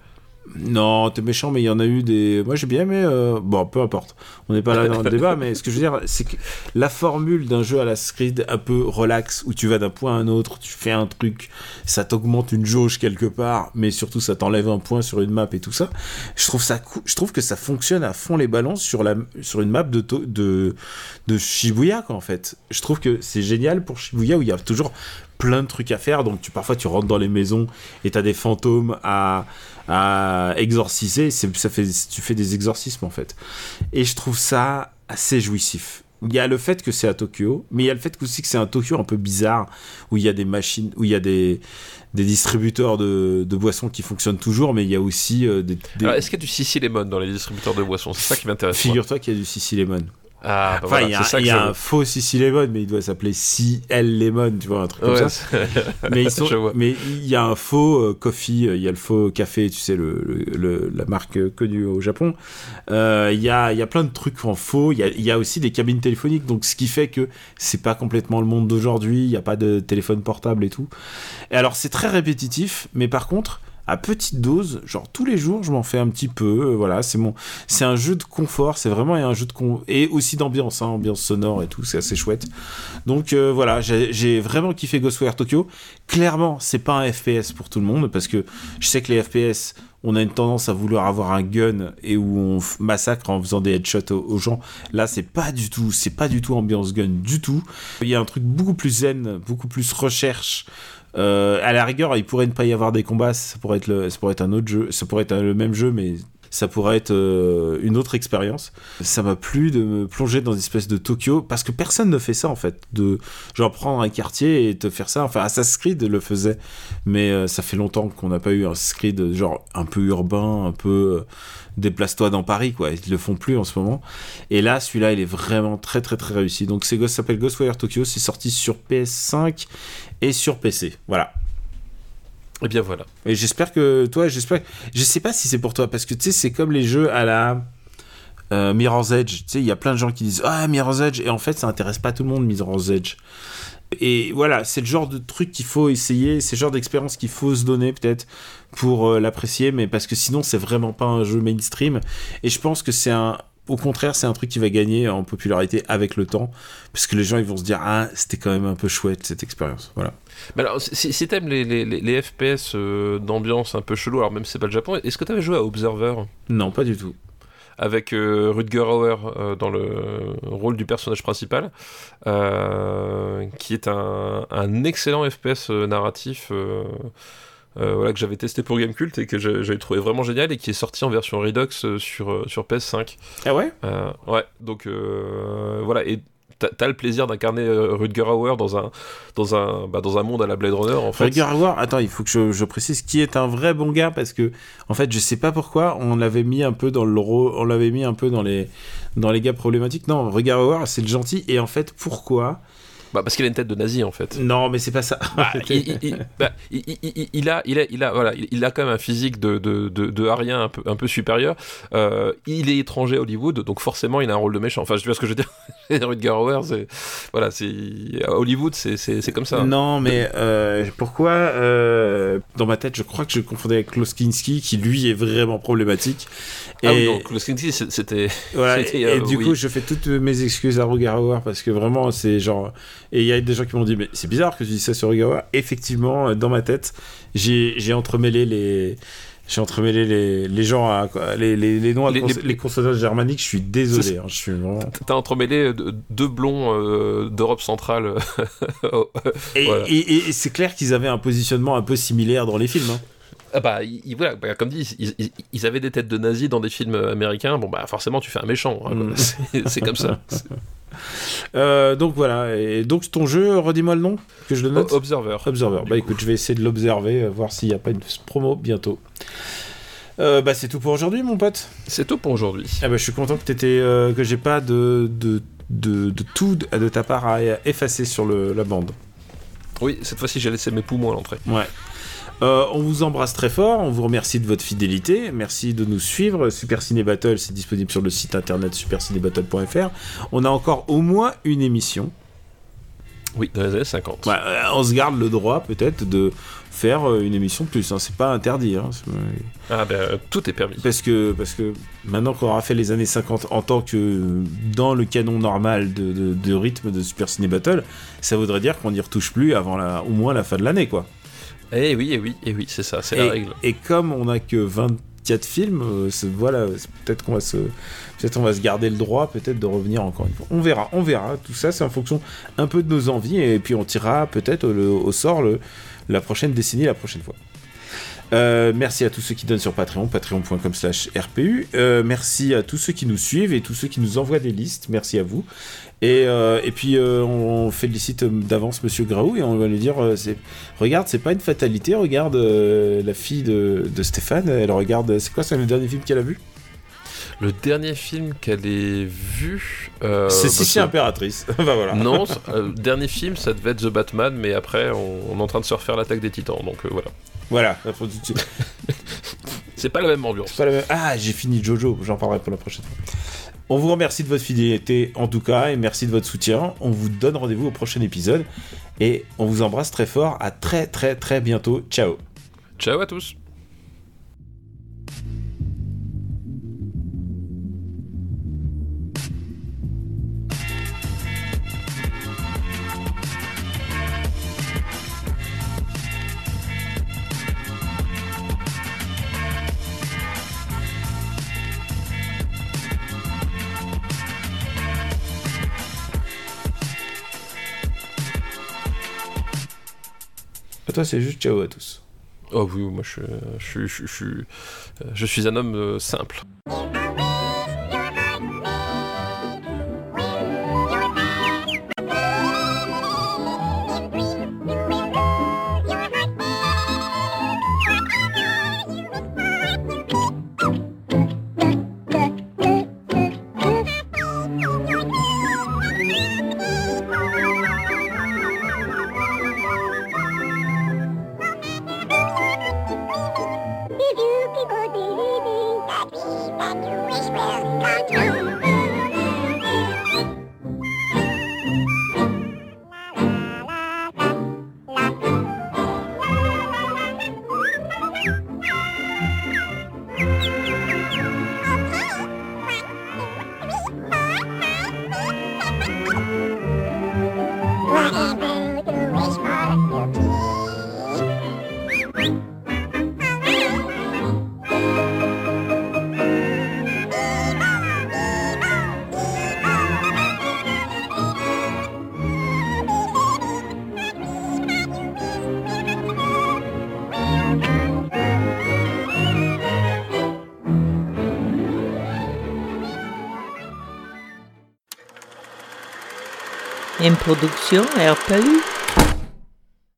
Non, t'es méchant, mais il y en a eu des. Moi j'ai bien aimé. Euh, bon, peu importe. On n'est pas là dans le débat, mais ce que je veux dire, c'est que la formule d'un jeu à la Creed un peu relax, où tu vas d'un point à un autre, tu fais un truc, ça t'augmente une jauge quelque part, mais surtout ça t'enlève un point sur une map et tout ça. Je trouve ça, je trouve que ça fonctionne à fond les balances sur la, sur une map de de de Shibuya quoi, en fait. Je trouve que c'est génial pour Shibuya où il y a toujours plein de trucs à faire. Donc tu, parfois tu rentres dans les maisons et t'as des fantômes à, à exorciser. Ça fait, tu fais des exorcismes en fait. Et je trouve ça assez jouissif. Il y a le fait que c'est à Tokyo, mais il y a le fait aussi que c'est un Tokyo un peu bizarre, où il y a des machines, où il y a des, des distributeurs de, de, boissons qui fonctionnent toujours, mais il y a aussi euh, des... est-ce qu'il y a du Sissi Lemon dans les distributeurs de boissons? C'est ça qui m'intéresse. Figure-toi qu'il y a du Sissi Lemon. Ah, bah enfin, il y a, y a un faux Sissi Lemon, mais il doit s'appeler CL Lemon, tu vois, un truc comme ça. mais, ils sont, mais il y a un faux euh, coffee, il y a le faux café, tu sais, le, le, la marque connue au Japon. Euh, il, y a, y a plein de trucs en faux. Il y y a aussi des cabines téléphoniques, donc ce qui fait que c'est pas complètement le monde d'aujourd'hui. Il n'y a pas de téléphone portable et tout. Et alors, c'est très répétitif, mais par contre, à petite dose, genre tous les jours, je m'en fais un petit peu. Euh, voilà, c'est mon, c'est un jeu de confort, c'est vraiment un jeu de con et aussi d'ambiance, hein, ambiance sonore et tout, c'est assez chouette. Donc euh, voilà, j'ai vraiment kiffé Ghostwire Tokyo. Clairement, c'est pas un FPS pour tout le monde parce que je sais que les FPS on a une tendance à vouloir avoir un gun et où on massacre en faisant des headshots aux, gens. Là, c'est pas du tout, c'est pas du tout ambiance gun du tout. Il y a un truc beaucoup plus zen, beaucoup plus recherche. Euh, à la rigueur, il pourrait ne pas y avoir des combats, ça pourrait être, ça pourrait être un autre jeu, ça pourrait être le même jeu, mais ça pourrait être euh, une autre expérience. Ça m'a plu de me plonger dans une espèce de Tokyo, parce que personne ne fait ça en fait, de genre prendre un quartier et te faire ça. Enfin, Assassin's Creed le faisait, mais euh, ça fait longtemps qu'on n'a pas eu un Assassin's genre un peu urbain, un peu déplace-toi dans Paris, quoi. Ils le font plus en ce moment. Et là, celui-là, il est vraiment très très très réussi. Donc, c'est s'appelle Ghostwire Tokyo. C'est sorti sur PS5 et sur PC. Voilà. Et bien voilà. Et j'espère que toi, j'espère. Je sais pas si c'est pour toi parce que tu sais, c'est comme les jeux à la. Euh, Mirror's Edge, tu sais, il y a plein de gens qui disent Ah, Mirror's Edge, et en fait, ça intéresse pas tout le monde, Mirror's Edge. Et voilà, c'est le genre de truc qu'il faut essayer, c'est le genre d'expérience qu'il faut se donner peut-être pour euh, l'apprécier, mais parce que sinon c'est vraiment pas un jeu mainstream. Et je pense que c'est un, au contraire, c'est un truc qui va gagner en popularité avec le temps, parce que les gens ils vont se dire ah c'était quand même un peu chouette cette expérience, voilà. Mais alors si, si t'aimes les, les, les, FPS euh, d'ambiance un peu chelou, alors même si c'est pas le Japon, est-ce que t'avais joué à Observer? Non, pas du tout avec euh, Rutger Hauer euh, dans le rôle du personnage principal, euh, qui est un, un, excellent FPS narratif. Voilà, que j'avais testé pour Gamecult et que j'avais trouvé vraiment génial et qui est sorti en version Redux sur, sur PS5. Ah ouais? Ouais, donc voilà, et t'as le plaisir d'incarner euh, Rutger Hauer dans un, dans, un, bah, dans un monde à la Blade Runner, en fait. Rutger Hauer, attends, il faut que je, précise qui est un vrai bon gars parce que, en fait, je sais pas pourquoi on l'avait mis un peu dans le on l'avait mis un peu dans les, dans les gars problématiques. Non, Rutger Hauer, c'est le gentil et en fait, pourquoi Bah, parce qu'il a une tête de nazi en fait. Non, mais c'est pas ça. Bah, il, il- bah, il- a, il a, il a, voilà, il- il a quand même un physique de, de, de, de arien un peu, un peu supérieur. Euh, il est étranger à Hollywood, donc forcément il a un rôle de méchant. Enfin, je vois ce que je veux dire? Rutger Hauer, c'est, voilà, c'est à Hollywood, c'est, c'est, c'est comme ça. Non, mais euh, pourquoi euh, Dans ma tête, je crois que je confondais avec Klaus Kinski, qui lui est vraiment problématique. Ah oui, Et- donc Klaus Kinski, c'est- c'était, Voilà, c'était, et, et du oui. coup, je fais toutes mes excuses à Ruggiero parce que vraiment, c'est genre. Et il y a des gens qui m'ont dit, mais c'est bizarre que tu dis ça sur Ruggiero. Effectivement, euh, dans ma tête, j'ai entremêlé les. J'ai entremêlé les, les gens, à, les, les, les noms, à Les- cons- les- consonances germaniques. Je suis désolé. Hein, je suis vraiment. T'as entremêlé deux, deux blonds euh, d'Europe centrale. Et, Voilà. et- et- et c'est clair qu'ils avaient un positionnement un peu similaire dans les films. hein. Ah bah, ils- voilà, bah, comme dit, ils, ils- ils avaient des têtes de nazis dans des films américains. Bon, bah, forcément, tu fais un méchant. hein, Mm. c'est, c'est comme ça. Euh, donc voilà. Et donc ton jeu, redis-moi le nom que je le note. Observer. Observer. Bah écoute, je vais essayer de l'observer, euh, voir s'il n'y a pas une promo bientôt. Euh, bah c'est tout pour aujourd'hui, mon pote. C'est tout pour aujourd'hui. Ah bah, je suis content que t'étais, euh, que j'ai pas de, de, de, de tout de, de ta part à effacer sur le, la bande. Oui, cette fois-ci, j'ai laissé mes poumons à l'entrée. Ouais. Euh, on vous embrasse très fort, on vous remercie de votre fidélité, merci de nous suivre. Super Ciné Battle, c'est disponible sur le site internet supercinébattle.fr. On a encore au moins une émission. Oui, dans les années 50. Ouais, euh, on se garde le droit peut-être de faire euh, une émission de plus. hein. C'est pas interdit. hein. Ah ben, tout est permis. Parce que, parce que maintenant qu'on aura fait les années 50 en tant que dans le canon normal de, de- de rythme de Super Ciné Battle, ça voudrait dire qu'on n'y retouche plus avant la, au moins la fin de l'année, quoi. Eh oui, eh oui, eh oui, c'est ça, c'est la règle. et comme on a que 24 films, euh, voilà, peut-être qu'on va se, peut-être on va se garder le droit, peut-être de revenir encore une fois. On verra, on verra. Tout ça, c'est en fonction un peu de nos envies, et puis on tirera peut-être au sort le, la prochaine décennie, la prochaine fois. Euh, merci à tous ceux qui donnent sur Patreon, patreon.com slash RPU. Euh, merci à tous ceux qui nous suivent et tous ceux qui nous envoient des listes. Merci à vous. Et, euh, puis on félicite d'avance Monsieur Graou et on va lui dire regarde, c'est pas une fatalité. Regarde la fille de, de Stéphane. Elle regarde. C'est quoi, c'est le dernier film qu'elle a vu? Le dernier film qu'elle ait vu. euh, C'est Sissi Impératrice. bah voilà. Non, euh, le dernier film, ça devait être The Batman, mais après, on, on est en train de se refaire l'attaque des titans, donc euh, voilà. Voilà. C'est pas la même ambiance. Pas la même- Ah, j'ai fini Jojo, j'en parlerai pour la prochaine fois. On vous remercie de votre fidélité en tout cas et merci de votre soutien. On vous donne rendez-vous au prochain épisode et on vous embrasse très fort. À très très très bientôt. Ciao. Ciao à tous. C'est juste ciao à tous. Oh oui, moi je, je, je, je suis un homme euh, simple. Production RPU.